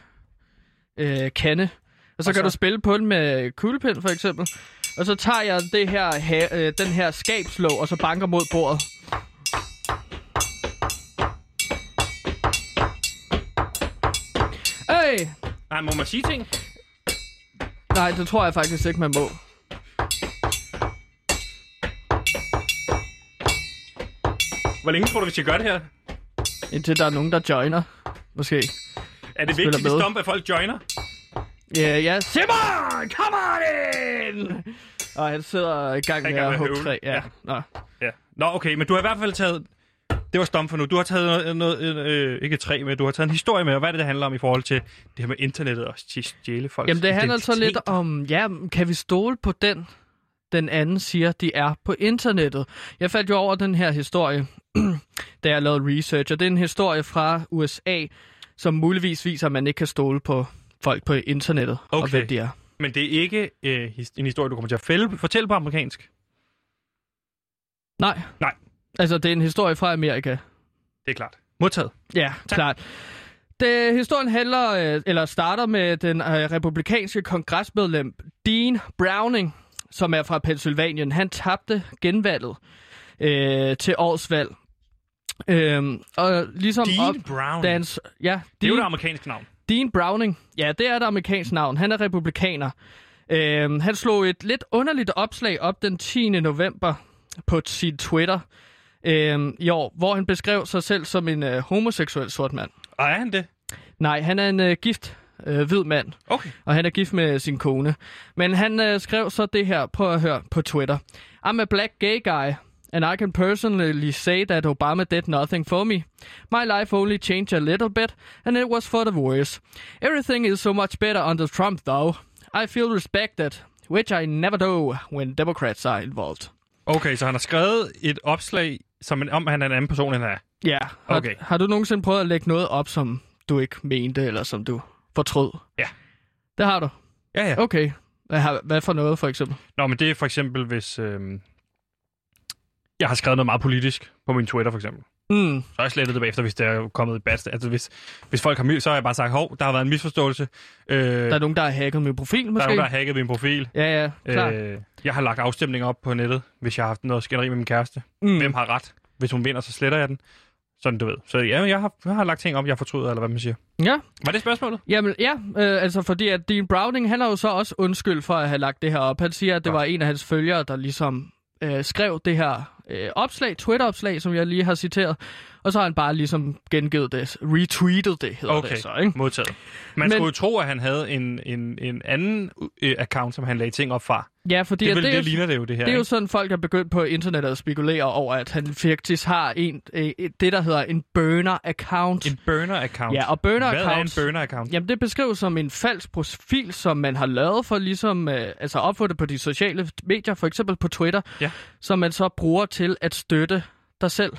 øh, kande, og så Og kan så- du spille på den med kuglepind for eksempel. Og så tager jeg det her, ha, øh, den her skabslåg, og så banker mod bordet. Hey! Nej, må man sige ting? Nej, det tror jeg faktisk ikke, man må. Hvor længe tror du, vi skal gøre det her? Indtil der er nogen, der joiner. Måske. Er det vigtigt, at stomp, at folk joiner? Ja, ja. Simon! Come on in! Og han sidder i gang med at hugge træ. Ja. Ja. Nå. Ja. Nå, okay, men du har i hvert fald taget... Det var stomp for nu. Du har taget noget, noget øh, ikke et træ med, du har taget en historie med, og hvad er det, det handler om i forhold til det her med internettet og stjæle folks Jamen, det handler så lidt identitet? om, ja, kan vi stole på den, den anden siger, de er på internettet. Jeg faldt jo over den her historie, da jeg lavede research, og det er en historie fra USA, som muligvis viser, at man ikke kan stole på folk på internettet, og Okay. hvem de er. Men det er ikke øh, en historie, du kommer til at fælde, fortælle på amerikansk. Nej. Nej. Altså, det er en historie fra Amerika. Det er klart. Modtaget. Ja, tak. klart. Det, historien handler, øh, eller starter med den øh, republikanske kongresmedlem Dean Browning, som er fra Pennsylvanien. Han tabte genvalget øh, til årets valg. Øhm, og ligesom Dean op, Brown. Dans, ja, Det er jo Dean, det amerikanske navn. Dean Browning. Ja, det er et amerikansk navn. Han er republikaner. Øhm, han slog et lidt underligt opslag op den 10. november på sin Twitter øhm, i år, hvor han beskrev sig selv som en øh, homoseksuel sort mand. Og er han det? Nej, han er en øh, gift øh, hvid mand, Okay. og han er gift med sin kone. Men han øh, skrev så det her på at høre på Twitter. I'm a black gay guy, and I can personally say that Obama did nothing for me. My life only changed a little bit, and it was for the worse. Everything is so much better under Trump, though. I feel respected, which I never do when Democrats are involved. Okay, så han har skrevet et opslag, som en, om han er en anden person, end han er. Ja, har, Okay. har du nogensinde prøvet at lægge noget op, som du ikke mente, eller som du fortrød? Ja. Det har du? Ja, ja. Okay. Hvad, har, hvad for noget, for eksempel? Nå, men det er for eksempel, hvis... Øh, jeg har skrevet noget meget politisk på min Twitter, for eksempel. Mm. Så har jeg slettet det bagefter, hvis det er kommet i bad. Altså, hvis, hvis folk har my, så har jeg bare sagt, hov, der har været en misforståelse. Øh, Der er nogen, der har hacket min profil, der er måske? nogen, der har hacket min profil. Ja, ja, klart. Øh, jeg har lagt afstemninger op på nettet, hvis jeg har haft noget skænderi med min kæreste. mm. Hvem har ret? Hvis hun vinder, så sletter jeg den. Sådan, du ved. Så ja, jeg har, jeg har lagt ting op, jeg fortryder, eller hvad man siger. Ja, Var det spørgsmålet? Jamen, ja, øh, altså fordi at Dean Browning, han har jo så også undskyld for at have lagt det her op. Han siger, at det Godt. var en af hans følgere, der ligesom øh, skrev det her øh, opslag, Twitter-opslag, som jeg lige har citeret. Og så har han bare ligesom gengivet det, retweetet det, hedder Okay, det så, ikke? modtaget. Man Men- skulle jo tro, at han havde en, en, en anden øh, account, som han lagde ting op fra. Ja, fordi Det, vil, det, det jo- ligner det jo, det her. Det er jo ikke? sådan, folk er begyndt på internettet at spekulere over, at han faktisk har en, øh, det, der hedder en burner-account. En burner-account. Ja, og burner Hvad er en burner-account? Jamen, det beskrives som en falsk profil, som man har lavet for ligesom, øh, altså opføre det på de sociale medier, for eksempel på Twitter, Ja. som man så bruger til at støtte dig selv.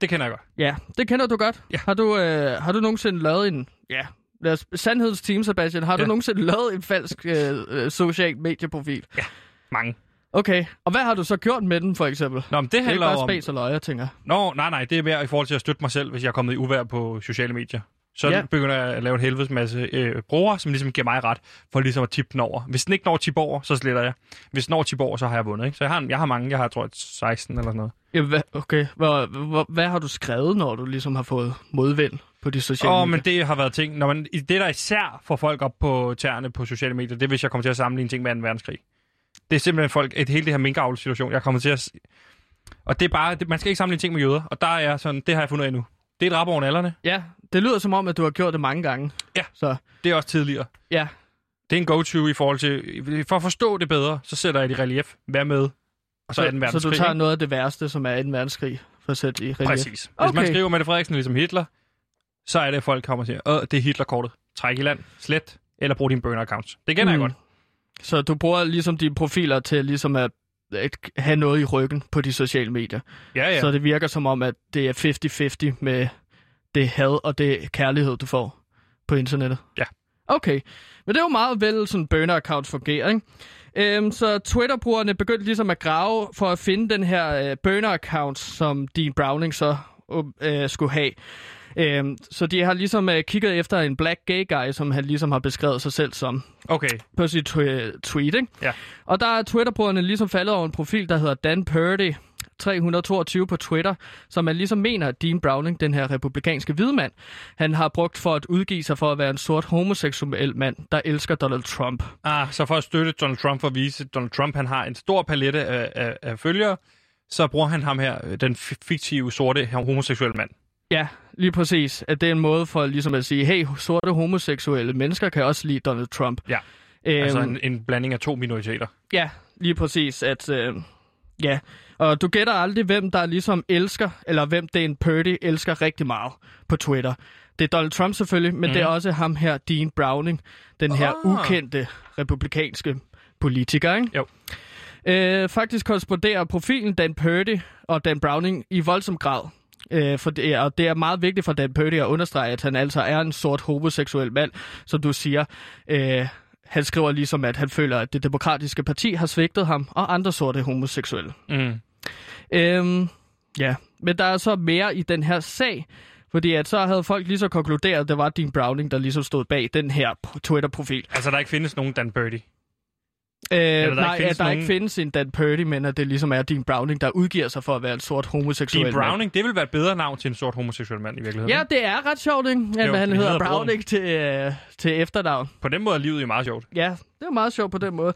Det kender jeg godt. Ja, det kender du godt. Ja. Har, du, øh, har du nogensinde lavet en, ja, lad os, sandhedens team, Sebastian, har du Ja. nogensinde lavet en falsk øh, øh, social medieprofil? Mange. Okay, og hvad har du så gjort med den, for eksempel? Nå, men det Det er ikke handler bare om... spas og løg, jeg tænker. Nå, nej, nej, det er mere i forhold til at støtte mig selv, hvis jeg er kommet i uvær på sociale medier. Så Ja. begynder jeg at lave en helvedes masse øh, brugere, som ligesom giver mig ret, for ligesom at tippe den over. Hvis den ikke når tippe over, så sletter jeg. Hvis den når tippe over, så har jeg vundet. Ikke? Så jeg har, jeg har mange, jeg har tror jeg 16 eller sådan noget. Ja, hvad, okay, hvad, hvad, hvad har du skrevet, når du ligesom har fået modvind på de sociale Åh, medier? men det har været ting, når man, det der især får folk op på tæerne på sociale medier, det er, hvis jeg kommer til at sammenligne ting med 2. verdenskrig. Det er simpelthen folk, et hele det her minkavl-situation, jeg kommer til at... Og det er bare, det, man skal ikke sammenligne ting med jøder, og der er sådan, det har jeg fundet af nu. Det er et rap over nallerne. Ja, det lyder som om, at du har gjort det mange gange. Ja. Så, Det er også tidligere. ja. Det er en go-to i forhold til... For at forstå det bedre, så sætter jeg det i relief. Vær med. Og så, er den så verdenskrig. du tager noget af det værste, som er 2. verdenskrig, for at sætte i relief. Præcis. Hvis Okay. man skriver Mette Frederiksen ligesom Hitler, så er det, at folk kommer og siger, Åh, det er Hitler-kortet. Træk i land, slet, eller brug din burner-accounts. Det kender mm. jeg godt. Så du bruger ligesom dine profiler til ligesom at, at have noget i ryggen på de sociale medier. Ja, Ja. Så det virker som om, at det er 50-50 med det had og det kærlighed, du får på internettet. Ja. Okay, men det er jo meget vel, sådan burner-accounts fungerer, ikke? Øhm, så Twitter-brugerne begyndte ligesom at grave for at finde den her øh, burner-account, som Dean Browning så øh, skulle have. Øhm, så de har ligesom øh, kigget efter en black gay guy, som han ligesom har beskrevet sig selv som Okay. på sit tw- tweet, ikke? Ja. Og der er Twitter-brugerne ligesom faldet over en profil, der hedder Dan Purdy, 322 på Twitter, som man ligesom mener, at Dean Browning, den her republikanske hvidmand, han har brugt for at udgive sig for at være en sort homoseksuel mand, der elsker Donald Trump. Ah, så for at støtte Donald Trump, for at vise, at Donald Trump han har en stor palette af, af, af følgere, så bruger han ham her, øh, den fi- fiktive sorte homoseksuelle mand. Ja, lige præcis. At det er en måde for ligesom at sige, hey, sorte homoseksuelle mennesker kan også lide Donald Trump. Ja. Øhm, Altså en, en blanding af to minoriteter. Ja, lige præcis. At, øh, ja. Og du gætter aldrig, hvem der ligesom elsker, eller hvem Dan Purdy elsker rigtig meget på Twitter. Det er Donald Trump selvfølgelig, men mm. det er også ham her, Dean Browning, den her Ah. ukendte republikanske politiker. Ikke? Jo. Øh, faktisk korresponderer profilen Dan Purdy og Dan Browning i voldsom grad. Øh, for det, og det er meget vigtigt for Dan Purdy at understrege, at han altså er en sort homoseksuel mand, som du siger. Øh, han skriver ligesom, at han føler, at det demokratiske parti har svigtet ham og andre sorte homoseksuelle. Mm. Øhm, ja, men der er så mere i den her sag, fordi at så havde folk lige så konkluderet, at det var Dean Browning, der ligesom stod bag den her Twitter-profil. Altså, der ikke findes nogen Dan Birdie. Øh, der nej, at der nogen- ikke findes en Dan Purdy, men at det ligesom er Dean Browning, der udgiver sig for at være en sort homoseksuel Dean mand. Browning, det vil være et bedre navn til en sort homoseksuel mand i virkeligheden. Ja, det er ret sjovt, ikke? At Jo, han hedder hedder Browning til, øh, til efternavn. På den måde er livet jo meget sjovt. Ja, det er meget sjovt på den måde.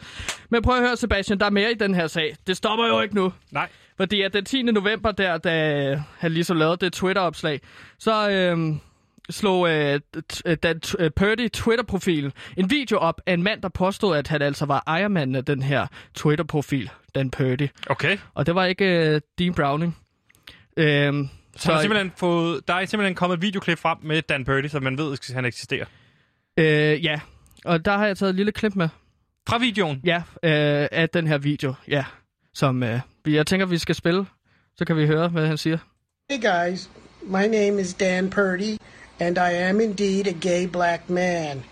Men prøv at høre, Sebastian, der er mere i den her sag. Det stopper jo ikke nu. Nej. Fordi at den 10. november, der, da han lige så lavede det Twitter-opslag, så øhm, slog øh, øh, Dan øh, Purdy Twitter-profilen en video op af en mand, der påstod, at han altså var ejermanden af den her Twitter-profil, Dan Purdy. Okay. Og det var ikke øh, Dean Browning. Øhm, Så, har simpelthen fået, der er simpelthen kommet et videoklip frem med Dan Birdie, så man ved, at han eksisterer. øh, ja, og der har jeg taget et lille klip med. Fra videoen. Ja, øh, af den her video, ja. Som øh, vi- jeg tænker, vi skal spille. Så kan vi høre, hvad han siger. Hey guys, my name is Dan Purdy, and I am indeed a gay black man.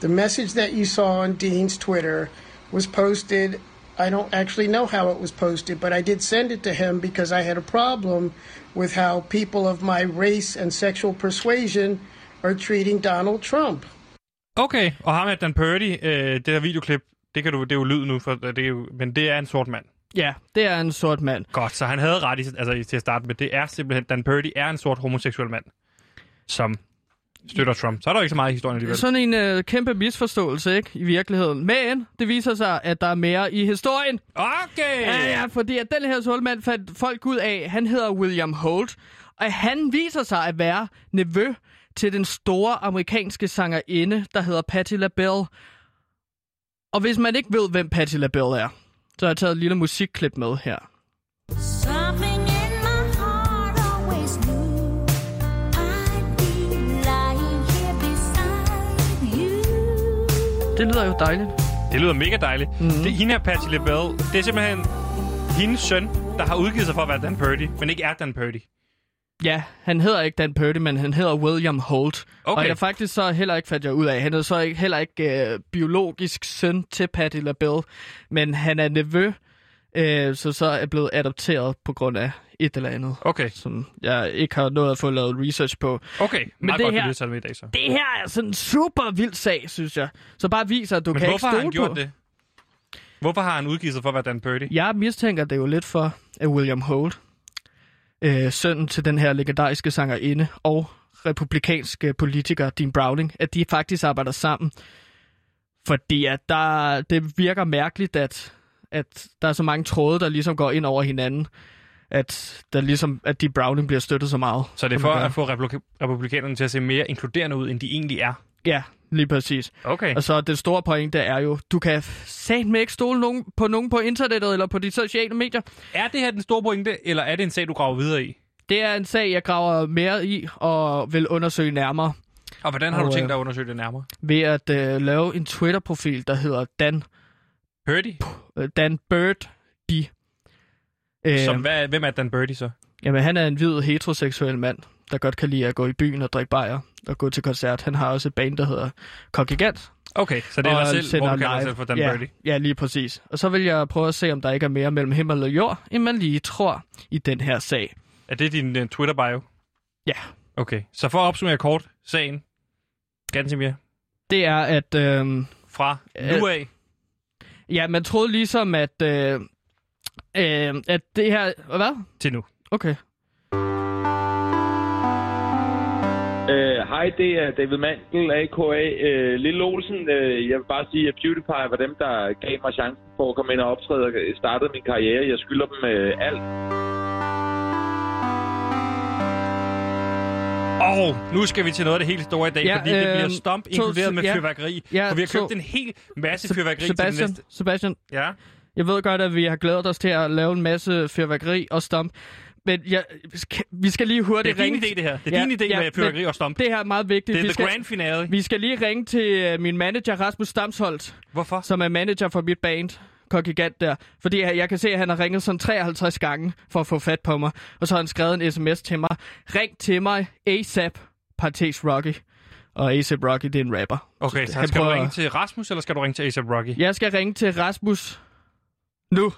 The message that you saw on Dean's Twitter was posted. I don't actually know how it was posted, but I did send it to him because I had a problem with how people of my race and sexual persuasion are treating Donald Trump. Okay, og ham er Dan Purdy, øh, det her videoklip, det, kan du, det er jo lyd nu, for det er jo, men det er en sort mand. Ja, det er en sort mand. Godt, så han havde ret i, altså, til at starte med. Det er simpelthen, Dan Purdy er en sort homoseksuel mand, som støtter Trump. Så er der jo ikke så meget i historien alligevel. Sådan en øh, kæmpe misforståelse, ikke? I virkeligheden. Men det viser sig, at der er mere i historien. Okay! Ja, ja, fordi at den her sorte mand fandt folk ud af, han hedder William Holt, og han viser sig at være nevø til den store amerikanske sangerinde, der hedder Patti LaBelle. Og hvis man ikke ved, hvem Patti LaBelle er, så har jeg taget et lille musikklip med her. Something Det lyder jo dejligt. Det lyder mega dejligt. Mm-hmm. Det, hende her, Patti LaBelle, det er simpelthen hendes søn, der har udgivet sig for at være Dan Purdy, men ikke er Dan Purdy. Ja, han hedder ikke Dan Purdy, men han hedder William Holt. Okay. Og jeg faktisk så heller ikke fandt jeg ud af. Han er så ikke, heller ikke øh, biologisk søn til Patti LaBelle, men han er nevø, øh, så så er blevet adopteret på grund af et eller andet, Okay, som jeg ikke har nået at få lavet research på. okay. Meget det godt, her- det med i dag så. Det her er sådan en super vild sag, synes jeg. Så bare viser, at du Men kan hvorfor ikke har stole han gjort på. det? Hvorfor har han udgivet sig for at være Dan Purdy? Jeg mistænker det jo lidt for, at William Holt, øh, sønnen til den her legendariske sangerinde og republikanske politiker Dean Browning, at de faktisk arbejder sammen. Fordi at der, det virker mærkeligt, at, at der er så mange tråde, der ligesom går ind over hinanden. At, der ligesom, at Dean Browning bliver støttet så meget. Så det er for at få republik- republikanerne til at se mere inkluderende ud, end de egentlig er. Ja, lige præcis. Okay. Og så den store pointe er jo, du kan satme ikke stole nogen, på nogen på internettet eller på de sociale medier. Er det her den store pointe, eller er det en sag, du graver videre i? Det er en sag, jeg graver mere i og vil undersøge nærmere Og hvordan har Og, du tænkt øh, dig at undersøge det nærmere? ved at øh, lave en Twitter-profil, der hedder Dan, Purdy? øh, Dan Bird. De. Øh, Som, hvad, hvem er Dan Purdy så? Jamen, han er en hvid heteroseksuel mand, der godt kan lide at gå i byen og drikke bajer og gå til koncert. Han har også et band, der hedder Kongigant. Okay, så det er dig selv, hvor du kalder selv for Dan ja, Purdy. Ja, lige præcis. Og så vil jeg prøve at se, om der ikke er mere mellem himmel og jord, end man lige tror i den her sag. Er det din uh, Twitter-bio? Ja. Okay, så for at opsummere kort sagen, Gansimir, Det er, at... Øh, fra Øh, nu af, ja, man troede ligesom, at... Øh, øh, at det her... Hvad? til nu. Okay. Øh, Hej, det er David Mandel, a.k.a. Øh, Lille Olsen. Øh, jeg vil bare sige, at PewDiePie var dem, der gav mig chancen for at komme ind og optræde og startede min karriere. Jeg skylder dem øh, alt. Og nu skal vi til noget af det helt store i dag, Ja, fordi det øhm, bliver stomp to- inkluderet med ja. fyrværkeri. Ja, for vi har to- købt en hel masse fyrværkeri til Sebastian, det næste. Sebastian, Ja. jeg ved godt, at vi har glædet os til at lave en masse fyrværkeri og stomp. Men jeg, vi skal lige Det hurtigt er din ringe... idé, det her. Det er Ja, din idé ja, med fyrværkeri og stomp. Det her er meget vigtigt. Det er vi, skal, grand finale. vi skal lige ringe til uh, min manager, Rasmus Stamsholt, Hvorfor? som er manager for mit band. Kongigant der. Fordi jeg jeg kan se, at han har ringet sådan 53 gange for at få fat på mig. Og så har han skrevet en sms til mig. Ring til mig ASAP, parentes Rocky. Og ASAP Rocky, det er en rapper. Okay, så skal du ringe til Rasmus, eller skal du ringe til A$AP Rocky? Jeg skal ringe til Rasmus nu.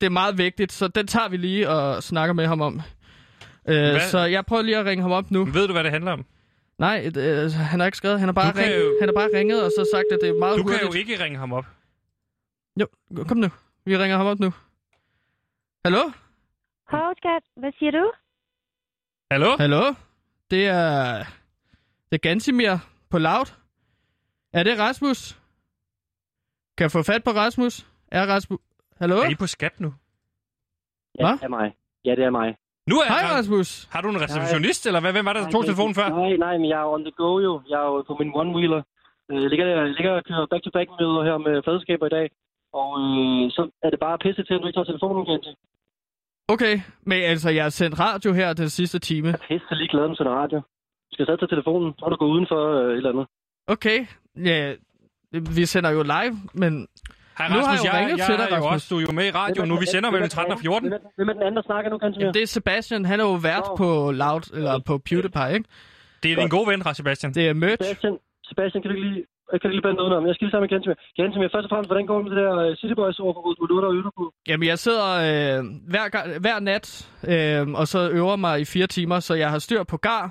Det er meget vigtigt, så den tager vi lige og snakker med ham om. Øh, så jeg prøver lige at ringe ham op nu. Ved du, hvad det handler om? Nej, øh, han har ikke skrevet. Han har bare, Du kan ring, jo- han har bare ringet og så sagt, at det er meget Du kan hurtigt. jo ikke ringe ham op. Jo, kom nu. Vi ringer ham op nu. Hallo? Hov, skat. Hvad siger du? Hallo? Hallo? Det er... Det er Gansimir på Loud. Er det Rasmus? Kan jeg få fat på Rasmus? Er Rasmus... Hallo? Er I på skat nu? Ja, det er mig. Ja, det er mig. Nu er Hej, Ras- Rasmus. Har du en receptionist, eller hvad? Hvem var det, der tog telefonen før? Nej, nej, men jeg er on the go jo. Jeg er jo på min one-wheeler. Øh, Jeg ligger, jeg ligger og kører back-to-back møder her med fadskaber i dag. Og øh, så er det bare pisse til, at du ikke tager telefonen igen. Okay, men altså, jeg har sendt radio her den sidste time. Jeg er pisse lige glad med sådan en radio. Du skal sætte til telefonen, så må du gå udenfor øh, et eller andet. Okay, ja, vi sender jo live, men Hej nu har Rasmus, jeg jo jeg, ringet jeg, til dig, er jo Rasmus. også, du er jo med i radioen nu. Vi sender mellem 13 og 14. Hvem er, den anden, der snakker nu, kanskje? Det er Sebastian, han er jo vært på Loud, eller på PewDiePie, ikke? Det er din gode ven, Sebastian. Det er merch. Sebastian, Sebastian, kan du lige... Jeg kan lige bande noget om? Jeg skal lige sammen med Gansimir. Gansimir, først og fremmest, hvordan går det med det der øh, City Boys overforbrud, du lutter og øver på? Jamen, jeg sidder øh, hver, gang, hver nat, øh, og så øver mig i fire timer, så jeg har styr på gar,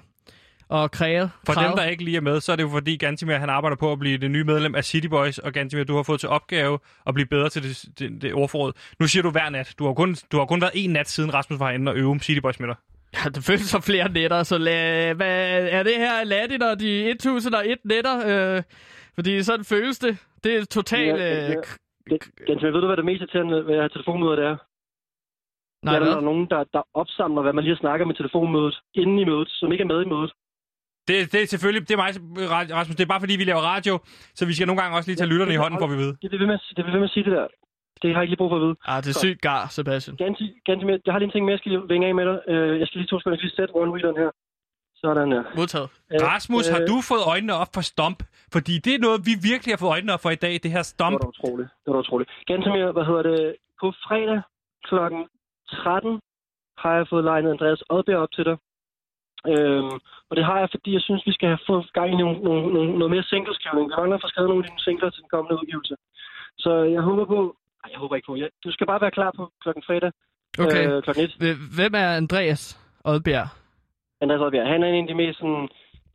Og kræget. For dem, der ikke lige er med, så er det jo fordi Gantimir han arbejder på at blive det nye medlem af City Boys, og Gantimir, du har fået til opgave at blive bedre til det, det, det ordforråd. Nu siger du hver nat. Du har kun, du har kun været en nat siden Rasmus var inde og øve om City Boys med dig. Ja, det føles som flere netter, så la- hvad, er det her Aladdin og de 1001 netter? Øh, fordi sådan føles det. Det er totalt... Ja, ja, Øh, ja. Ganske, ved du, hvad det mest irriterende ved at have telefonmøder det er? Nej, det er, der er nogen, der, der opsamler, hvad man lige har snakket med telefonmødet, inden i mødet, som ikke er med i mødet. Det, det er selvfølgelig, det er mig, Rasmus, det er bare fordi, vi laver radio, så vi skal nogle gange også lige tage lytterne i hånden, for vi ved. Det ved med, det ved med at sige det der. Det har jeg ikke lige brug for at vide. Ah, det er sygt gar, Sebastian. Ganske, ganske mere. Jeg har lige en ting mere, jeg skal lige vinge af med dig. Øh, jeg skal lige to sekunder lige sætte one-wheeleren her. Sådan her. Modtaget. Øh, Rasmus, har øh, du fået øjnene op for Stomp? Fordi det er noget, vi virkelig har fået øjnene op for i dag, det her Det Stomp. var da utroligt. Det var utroligt. Ganske mere, hvad hedder det? På fredag kl. 13 har jeg fået legnet Andreas Odbjerg op til dig. Øhm, og det har jeg, fordi jeg synes, vi skal have fået gang i nogle, nogle, nogle, noget mere singleskrivning. Vi mangler at få skrevet nogle af dine singler til den kommende udgivelse. Så jeg håber på... Nej, jeg håber ikke på. Jeg, du skal bare være klar på klokken fredag. Okay. Øh, klokken 1. H- Hvem er Andreas Odbjerg? Andreas Odbjerg, han er en af de mest sådan,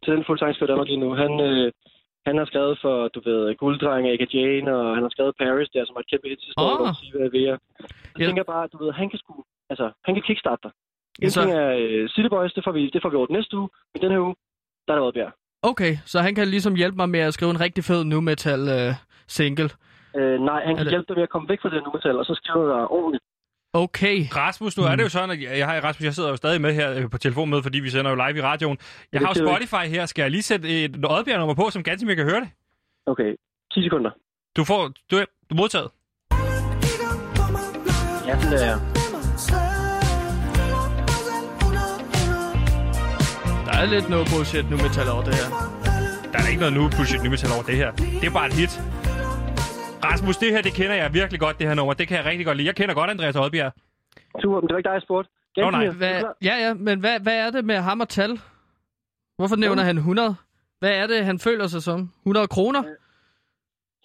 talentfulde sangspillere i Danmark lige nu. Han, øh, han har skrevet for, du ved, Gulddreng og Jane, og han har skrevet Paris, der som var et kæmpe hit sidste år, Ah. hvor sige, hvad jeg tænker bare, du ved, han kan sgu, altså, han kan kickstarte dig. Ja, En så- ting er øh, City Boys, det får, vi, det får vi ordnet næste uge, men den her uge, der er der Odbjerg. Okay, så han kan ligesom hjælpe mig med at skrive en rigtig fed nu metal øh, single. Øh, nej, han kan det- hjælpe dig med at komme væk fra det nu metal, og så skrive dig ordentligt. Okay. Rasmus, nu er det jo sådan, at jeg, jeg, har, Rasmus, jeg sidder jo stadig med her øh, på telefonmøde, fordi vi sender jo live i radioen. Jeg det har jo ikke. Spotify her. Skal jeg lige sætte et Oddbjerg-nummer på, som Gansimir kan høre det? Okay, 10 sekunder. Du får... Du er, du er modtaget. Ja, sådan der er. Der er lidt noget bullshit nu metal over det her. Der er ikke noget nu bullshit nu metal over det her. Det er bare et hit. Rasmus, det her, det kender jeg virkelig godt, det her nummer. Det kan jeg rigtig godt lide. Jeg kender godt Andreas Oddbjerg. Super, men det var ikke dig, jeg spurgte. Nå, nej. Hvad, ja, ja, men hvad, hvad er det med ham og tal? Hvorfor nævner han 100? Hvad er det, han føler sig som? 100 kroner?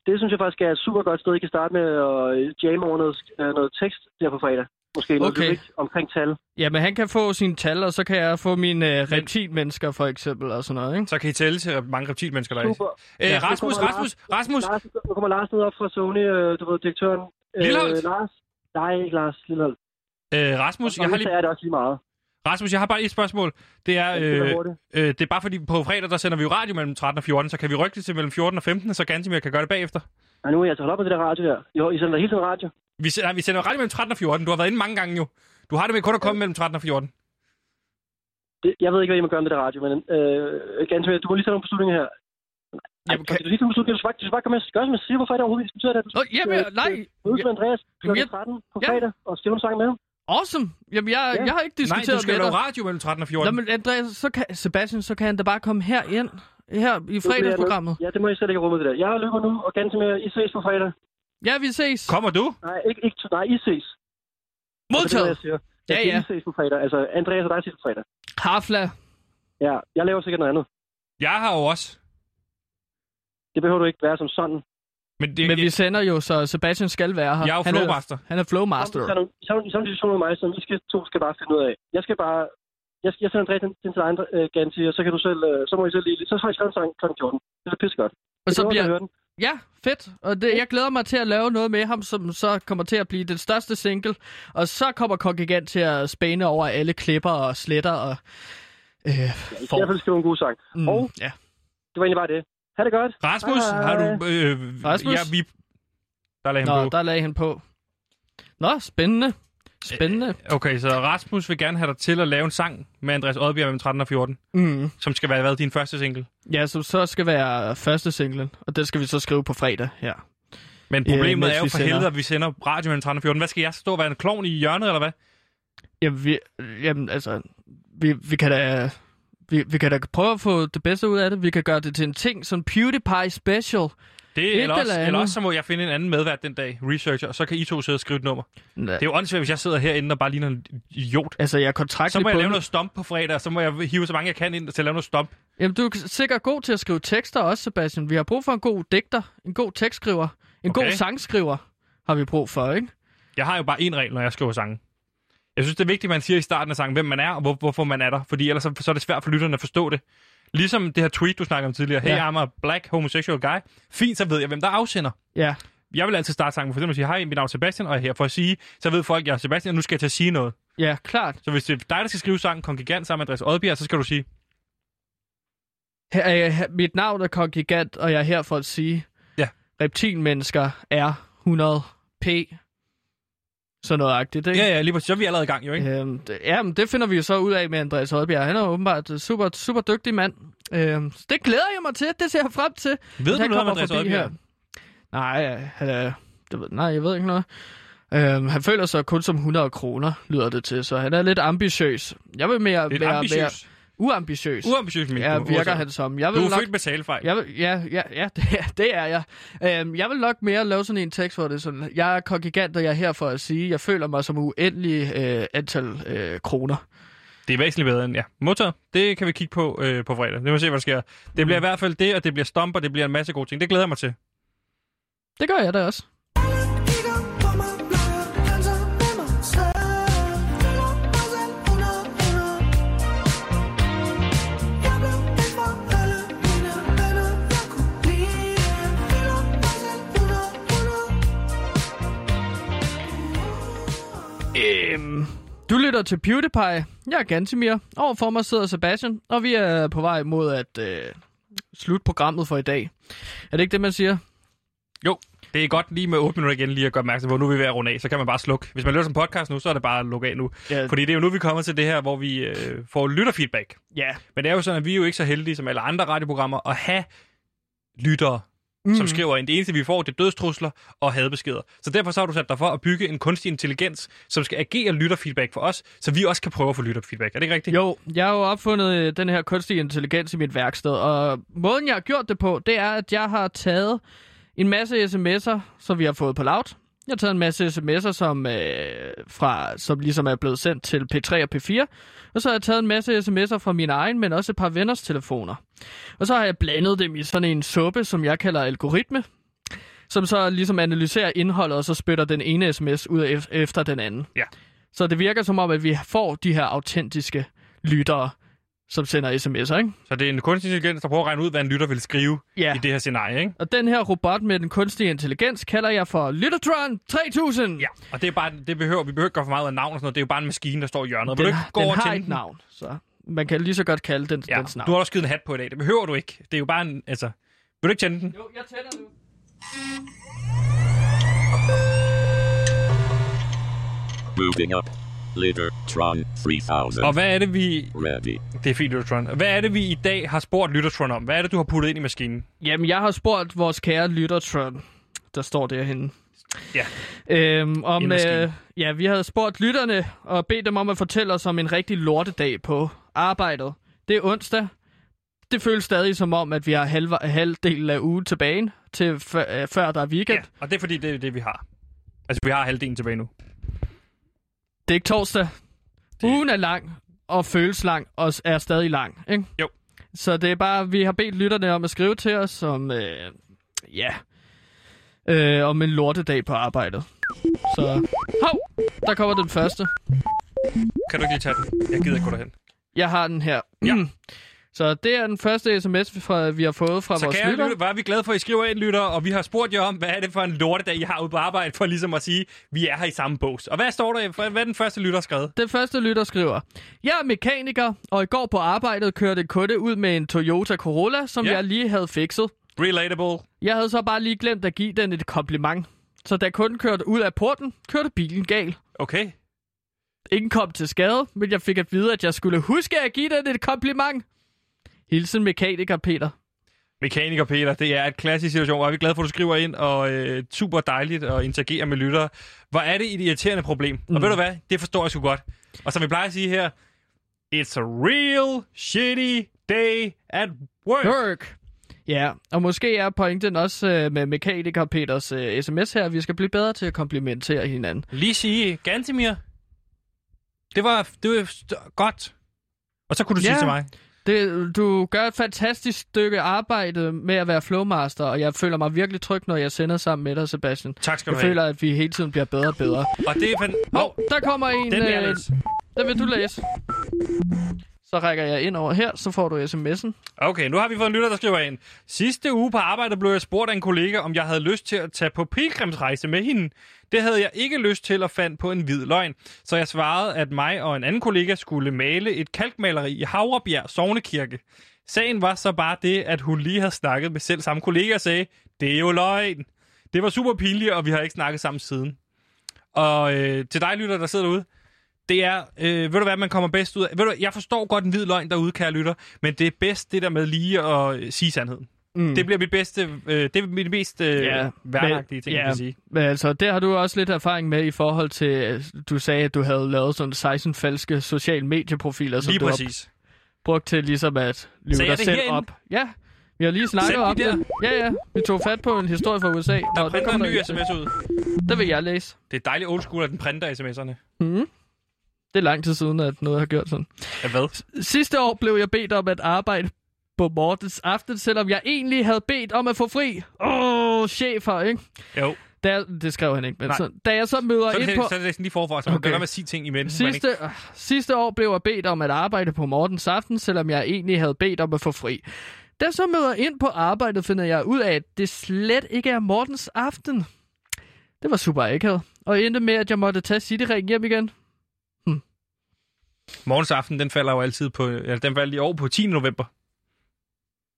Det synes jeg faktisk er et super godt sted, I kan starte med at jamme over noget, øh, noget tekst der på fredag. Måske noget Okay. lyrik omkring tal. Jamen, han kan få sine tal, og så kan jeg få mine øh, reptilmennesker, for eksempel, og sådan noget, ikke? Så kan I tælle til mange reptilmennesker, der er. Super. Øh, Ja, Rasmus, Rasmus, Rasmus. Lars, nu kommer Lars ned op fra Sony, øh, du ved, direktøren. Lilleholt? Øh, Lars? Nej, ikke Lars. Lillehold. Øh, Rasmus, jeg har lige... er det også lige meget. Rasmus, jeg har bare et spørgsmål. Det er, Ja, det er øh, øh, det er bare fordi, på fredag, der sender vi jo radio mellem 13 og 14, så kan vi rykke det til mellem 14 og 15, så Gansimir kan gøre det bagefter. Nej, nu er jeg altså holdt op med det der radio her. Jo, I sender hele tiden radio. Vi sender, vi sender radio mellem 13 og 14. Du har været inde mange gange jo. Du har det med kun at komme mellem 13 og 14. Det, jeg ved ikke, hvad I må gøre med det radio, men øh, ganske du må lige tage nogle beslutninger her. Jamen, kan... du lige tage nogle beslutninger? Du skal bare, du skal bare komme med, gøre, som jeg siger, hvorfor er det overhovedet, vi diskuterer det? Du Åh, jamen, øh, nej. Mødes med Andreas kl. Jamen, jeg- 13 på Ja. fredag og skrive en sang med ham. Awesome! Jamen, jeg, Ja. jeg har ikke Nej, diskuteret du skal med lave radio mellem 13 og 14. Nå, men Andreas, så kan, Sebastian, så kan han da bare komme her ind. Her i fredagsprogrammet. Ja, det må I slet ikke med det der. Jeg løber nu, og ganske mere, I ses på fredag. Ja, vi ses. Kommer du? Nej, ikke, ikke, nej, I ses. Altså, det er Modtaget. det, jeg siger. Jeg Ja, ja. I ses på fredag. Altså, Andreas og dig ses på fredag. Hafla. Ja, jeg laver sikkert noget andet. Jeg har jo også. Det behøver du ikke være som sådan. Men, det, Men vi sender jo, så Sebastian skal være her. Jeg er jo han flowmaster. Han er flowmaster. I sådan, i en diskussion med mig, som I skal, to skal bare finde ud af. Jeg skal bare... Jeg, jeg sender Andreas den, den til dig, øh, Ganti, og så kan du selv... Øh, så må I selv lige... Så har I skrevet en sang kl. 14. Det er pissegodt. Og så til bliver... Ja, fedt. Og det, jeg glæder mig til at lave noget med ham, som så kommer til at blive den største single. Og så kommer Kongigant til at spæne over alle klipper og sletter og... Øh, I skal i hvert fald skrive en god sang. Mm, Og ja. det var egentlig bare det. Ha' det godt. Rasmus, Hej. har du... Øh, Rasmus? Ja, vi... Der lagde han Nå, på. der lagde han på. Nå, spændende. Spændende. Okay, så Rasmus vil gerne have dig til at lave en sang med Andreas Oddbjerg mellem 13 og 14, Mm. som skal være hvad, din første single. Ja, som så skal være første singlen, og den skal vi så skrive på fredag her. Men Ja, problemet mens er jo for helvede, at vi sender radio mellem 13 og 14. Hvad skal jeg stå og være en klovn i hjørnet, eller hvad? Jamen, vi, jamen altså, vi, vi kan da... Vi, vi kan da prøve at få det bedste ud af det. Vi kan gøre det til en ting, sådan PewDiePie special. Det, Et eller, også, eller eller også så må jeg finde en anden medvært den dag, researcher, og så kan I to sidde og skrive et nummer. Nej. Det er jo åndssvagt, hvis jeg sidder herinde og bare ligner en idiot. Altså, jeg er Så må jeg lave noget stomp på fredag, og så må jeg hive så mange jeg kan ind til at lave noget stomp. Jamen, du er sikkert god til at skrive tekster også, Sebastian. Vi har brug for en god digter, en god tekstskriver, en Okay. god sangskriver har vi brug for, ikke? Jeg har jo bare én regel, når jeg skriver sange. Jeg synes, det er vigtigt, at man siger i starten af sangen, hvem man er, og hvor, hvorfor man er der. Fordi ellers så, så er det svært for lytterne at forstå det. Ligesom det her tweet, du snakkede om tidligere. Hey, Ja. I'm a black homosexual guy. Fint, så ved jeg, hvem der afsender. Ja. Jeg vil altid starte sangen for eksempel at sige, hej, mit navn er Sebastian, og jeg er her for at sige, så ved folk, jeg er Sebastian, og nu skal jeg til at sige noget. Ja, klart. Så hvis det er dig, der skal skrive sangen Kongigant sammen med Andreas Oddbjerg, så skal du sige, Her, øh, mit navn er Kongigant, og jeg er her for at sige, Ja. reptilmennesker er 100p. Sådan noget agtigt, ikke? ja, ja, lige præcis, så er vi allerede i gang jo, ikke? Øhm, det, ja, men det finder vi jo så ud af med Andreas Oddbjerg. Han er åbenbart en super, super dygtig mand. Øhm, det glæder jeg mig til. Det ser jeg frem til. Ved du noget om Andreas Oddbjerg? Nej, han er, det, ved- nej, jeg ved ikke noget. Øhm, han føler sig kun som 100 kroner, lyder det til, så han er lidt ambitiøs. Jeg vil mere Lidt være mere ambitiøs. Uambitiøs. Uambitiøs, min Ja, du. virker han som. Jeg Du vil er nok, født med talefejl. jeg vil, ja, ja, ja det, er, det er jeg. Øhm, jeg vil nok mere lave sådan en tekst, hvor det er sådan, jeg er kongigant, og jeg er her for at sige, jeg føler mig som uendelig øh, antal øh, kroner. Det er væsentligt bedre end, ja, modtaget. Det kan vi kigge på øh, på fredag. Det må vi se, hvad der sker. Det Mm. bliver i hvert fald det, og det bliver stomper, det bliver en masse gode ting. Det glæder jeg mig til. Det gør jeg da også. Du lytter til PewDiePie. Jeg er Gantimir. Overfor mig sidder Sebastian, og vi er på vej mod at øh, slutte programmet for i dag. Er det ikke det, man siger? Jo, det er godt lige med 8 minutter igen lige at gøre opmærksom på, nu er vi ved at runde af, så kan man bare slukke. Hvis man lytter som podcast nu, så er det bare at lukke af nu. Ja. Fordi det er jo nu, vi kommer til det her, hvor vi øh, får lytterfeedback. Ja. Men det er jo sådan, at vi er jo ikke så heldige som alle andre radioprogrammer at have lyttere, mm. som skriver ind. Det eneste, vi får, det er dødstrusler og hadbeskeder. Så derfor så har du sat dig for at bygge en kunstig intelligens, som skal agere lytterfeedback for os, så vi også kan prøve at få lytterfeedback. Er det ikke rigtigt? Jo, jeg har jo opfundet øh, den her kunstige intelligens i mit værksted, og måden, jeg har gjort det på, det er, at jeg har taget en masse sms'er, som vi har fået på laut. Jeg har taget en masse sms'er, som, øh, fra, som ligesom er blevet sendt til P3 og P4. Og så har jeg taget en masse sms'er fra min egen, men også et par venners telefoner. Og så har jeg blandet dem i sådan en suppe, som jeg kalder algoritme, som så ligesom analyserer indholdet, og så spytter den ene sms ud ef- efter den anden. Ja. Så det virker som om, at vi får de her autentiske lyttere, som sender sms'er, ikke? Så det er en kunstig intelligens, der prøver at regne ud, hvad en lytter vil skrive Ja. i det her scenarie, ikke? Og den her robot med den kunstige intelligens kalder jeg for Lyttertron 3000. Ja, og det er bare, det behøver, vi behøver ikke gøre for meget af navn og sådan noget. Det er jo bare en maskine, der står i hjørnet. Vil Den, du ikke gå den over har til et navn, så man kan lige så godt kalde den Ja, dens navn. du har også givet en hat på i dag. Det behøver du ikke. Det er jo bare en, altså... Vil du ikke tænde den? Jo, jeg tænder nu. Moving up. Littertron 3000. Og hvad er det, vi... Ready. Det er fint, Lyttertron. Hvad er det, vi i dag har spurgt Lyttertron om? Hvad er det, du har puttet ind i maskinen? Jamen, jeg har spurgt vores kære Lyttertron, der står derhenne. Ja. Øhm, om, øh, ja, vi havde spurgt lytterne og bedt dem om at fortælle os om en rigtig lortedag på arbejdet. Det er onsdag. Det føles stadig som om, at vi har halv, halvdelen af ugen tilbage, til før, øh, før der er weekend. Ja, og det er fordi, det er det, vi har. Altså, vi har halvdelen tilbage nu. Det er ikke torsdag. Ugen er lang, og føles lang, og er stadig lang, ikke? Jo. Så det er bare, vi har bedt lytterne om at skrive til os om, øh, ja, øh, om en lortedag på arbejdet. Så, hov, der kommer den første. Kan du ikke lige tage den? Jeg gider ikke gå derhen. Jeg har den her. Ja. Så det er den første sms, fra, vi har fået fra Så vores kære lytter. lytter, hvor er vi glade for, at I skriver ind, lytter, og vi har spurgt jer om, hvad er det for en lortedag, I har ude på arbejde, for ligesom at sige, vi er her i samme bås. Og hvad står der? Hvad er den første lytter skrevet? Den første lytter skriver, Jeg er mekaniker, og i går på arbejdet kørte en kunde ud med en Toyota Corolla, som Ja. jeg lige havde fikset. Relatable. Jeg havde så bare lige glemt at give den et kompliment. Så da kunden kørte ud af porten, kørte bilen gal. Okay. Ingen kom til skade, men jeg fik at vide, at jeg skulle huske at give den et kompliment. Hilsen mekaniker Peter. Mekaniker Peter, det er et klassisk situation, hvor vi er glade for, at du skriver ind, og øh, super dejligt at interagere med lyttere. Hvor er det et irriterende problem? Mm. Og ved du hvad? Det forstår jeg sgu godt. Og som vi plejer at sige her, it's a real shitty day at work. Work. Ja, og måske er pointen også øh, med mekaniker Peters øh, sms her, at vi skal blive bedre til at komplimentere hinanden. Lige sige, Gantemir, det var, det var godt. Og så kunne du Ja. sige til mig, Det, du gør et fantastisk stykke arbejde med at være flowmaster, og jeg føler mig virkelig tryg, når jeg sender sammen med dig, Sebastian. tak skal Jeg du have. føler, at vi hele tiden bliver bedre og bedre. Og det er fan... Hov, der kommer en... Den vil jeg øh. Den vil du læse. Så rækker jeg ind over her, så får du sms'en. Okay, nu har vi fået en lytter, der skriver ind. Sidste uge på arbejde blev jeg spurgt af en kollega, om jeg havde lyst til at tage på pilgrimsrejse med hende. Det havde jeg ikke lyst til og fandt på en hvid løgn. Så jeg svarede, at mig og en anden kollega skulle male et kalkmaleri i Havrebjerg Sognekirke. Sagen var så bare det, at hun lige havde snakket med selv samme kollega og sagde, det er jo løgn. Det var super pinligt, og vi har ikke snakket sammen siden. Og øh, til dig, lytter, der sidder derude, det er, øh, ved du hvad, man kommer bedst ud af? Ved du, jeg forstår godt en hvid løgn derude, kære lytter, men det er bedst det der med lige at øh, sige sandheden. Mm. Det bliver mit bedste, øh, det er mit mest øh, ja, værnagtige ting, ja, jeg kan sige. Men altså, der har du også lidt erfaring med i forhold til, du sagde, at du havde lavet sådan 16 falske sociale medieprofiler, som Lige du præcis. brugt til ligesom at lyve dig selv herinde? op. Ja, vi har lige snakket om det. Ja, ja, vi tog fat på en historie fra USA. Der Nå, printer en ny sms ud. Det vil jeg læse. Det er dejligt old school, at den printer sms'erne. Mm. Det er lang tid siden, at noget har gjort sådan. Ja, hvad? Sidste år blev jeg bedt om at arbejde på Mortens aften, selvom jeg egentlig havde bedt om at få fri. Åh, oh, chefer, ikke? Jo. Da det skrev han ikke, men Nej. så, da jeg så møder Så er ind det, på... så er det sådan lige forfra, så man Okay. okay. med at sige ting imens. man Sidste, øh, sidste år blev jeg bedt om at arbejde på Mortens aften, selvom jeg egentlig havde bedt om at få fri. Da jeg så møder ind på arbejdet, finder jeg ud af, at det slet ikke er Mortens aften. Det var super akavet, og endte med, at jeg måtte tage Cityringen hjem igen. Morgens aften, den falder jo altid på, eller den falder i år på 10. november.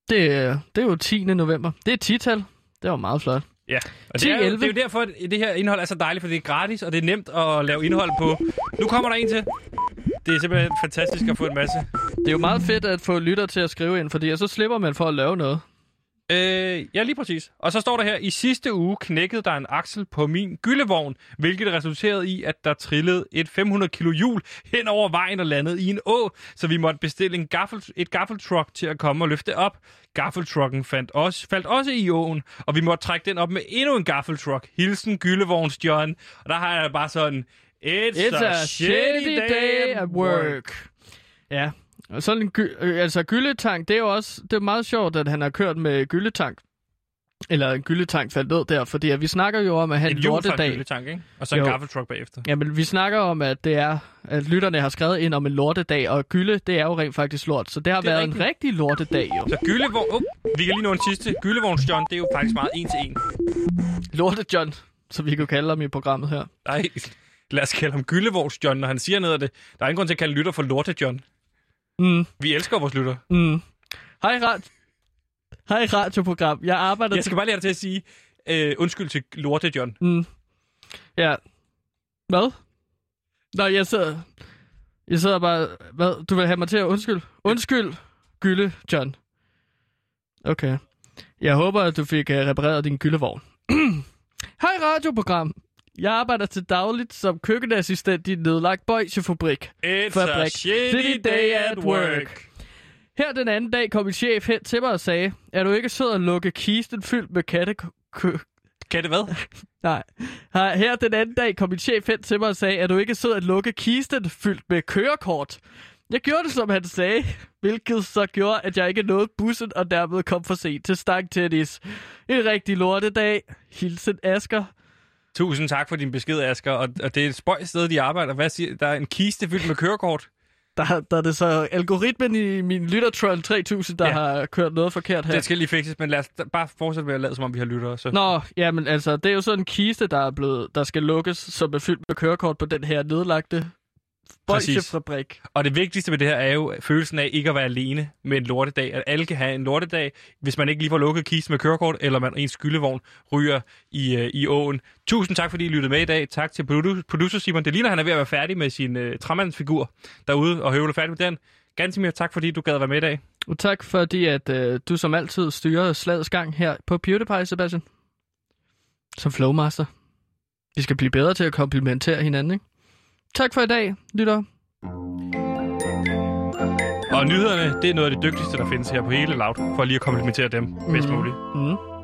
Det, er- det er jo 10. november. Det er 10-tal. Det var meget flot. Ja, og det er, jo, 10-11. det er jo derfor, at det her indhold er så dejligt, for det er gratis, og det er nemt at lave indhold på. Nu kommer der en til. Det er simpelthen fantastisk at få en masse. Det er jo meget fedt at få lytter til at skrive ind, fordi så slipper man for at lave noget. Øh, ja, lige præcis. Og så står der her, i sidste uge knækkede der en aksel på min gyldevogn, hvilket resulterede i, at der trillede et 500 kilo hjul hen over vejen og landede i en å, så vi måtte bestille en gaffel, et gaffeltruck til at komme og løfte op. Gaffeltrucken fandt også, faldt også i åen, og vi måtte trække den op med endnu en gaffeltruck. Hilsen Gyllevogns John. Og der har jeg bare sådan, It's, It's a shitty day at work. Ja, og sådan en gy- øh, altså gyldetank, det er jo også det er meget sjovt, at han har kørt med gyldetank. Eller en gyldetank faldt ned der, fordi at vi snakker jo om at have En en en lortedag. gyldetank, ikke? Og så en gaffeltruck bagefter. Jamen, vi snakker om, at det er, at lytterne har skrevet ind om en lortedag, og gylde, det er jo rent faktisk lort. Så det har Det været rigtigt. en rigtig lortedag, jo. Så Gyllevogn... Oh, vi kan lige nå en sidste. Gyllevogns John, det er jo faktisk meget en til en. Lorte John, som vi kan kalde ham i programmet her. Nej, lad os kalde ham Gyllevogns John, når han siger noget af det. Der er ingen grund til at kalde lytter for Lorte John. Mm. Vi elsker vores lytter. Mm. Hej, rad... Hej, radioprogram. Jeg arbejder Jeg skal bare lære dig til at sige øh, undskyld til Lorte John. Mm. Ja. Hvad? Nå, jeg sidder... Jeg sidder bare... Hvad? Du vil have mig til at undskyld? Undskyld, Gylde John. Okay. Jeg håber, at du fik uh, repareret din gyldevogn. Hej radioprogram. Jeg arbejder til dagligt som køkkenassistent i en nedlagt bøjsefabrik. It's a shitty day at work. Her den anden dag kom min chef hen til mig og sagde, er du ikke sød at lukke kisten fyldt med katte... Katte hvad? Nej. Her her den anden dag kom min chef hen til mig og sagde, er du ikke sød at lukke kisten fyldt med kørekort? Jeg gjorde det, som han sagde, hvilket så gjorde, at jeg ikke nåede bussen og dermed kom for sent til stangtennis. En rigtig lortedag. Hilsen Asker. Tusind tak for din besked, Asger. Og, og det er et spøjt sted, de arbejder. Hvad siger Der er en kiste fyldt med kørekort. Der, der er det så algoritmen i min Lyttertroll 3000, der Ja. ja. har kørt noget forkert her. Det skal lige fikses, men lad os bare fortsætte med at lade, som om vi har lyttere. Så. Nå, jamen altså, det er jo sådan en kiste, der er blevet, der skal lukkes, som er fyldt med kørekort på den her nedlagte. Bolsjefabrik. Og det vigtigste ved det her er jo følelsen af ikke at være alene med en lortedag. At alle kan have en lortedag, hvis man ikke lige får lukket kisten med kørekort, eller man ens skyldevogn ryger i, øh, i åen. Tusind tak, fordi I lyttede med i dag. Tak til produ- producer Simon. Det ligner, han er ved at være færdig med sin øh, træmandsfigur derude og høvle færdig med den. Gansimir, tak fordi du gad at være med i dag. Og tak fordi, at øh, du som altid styrer slagets gang her på PewDiePie, Sebastian. Som flowmaster. Vi skal blive bedre til at komplementere hinanden, ikke? Tak for i dag, lytter. Og nyhederne, det er noget af det dygtigste, der findes her på hele Loud, for lige at komplementere dem bedst muligt. Mm.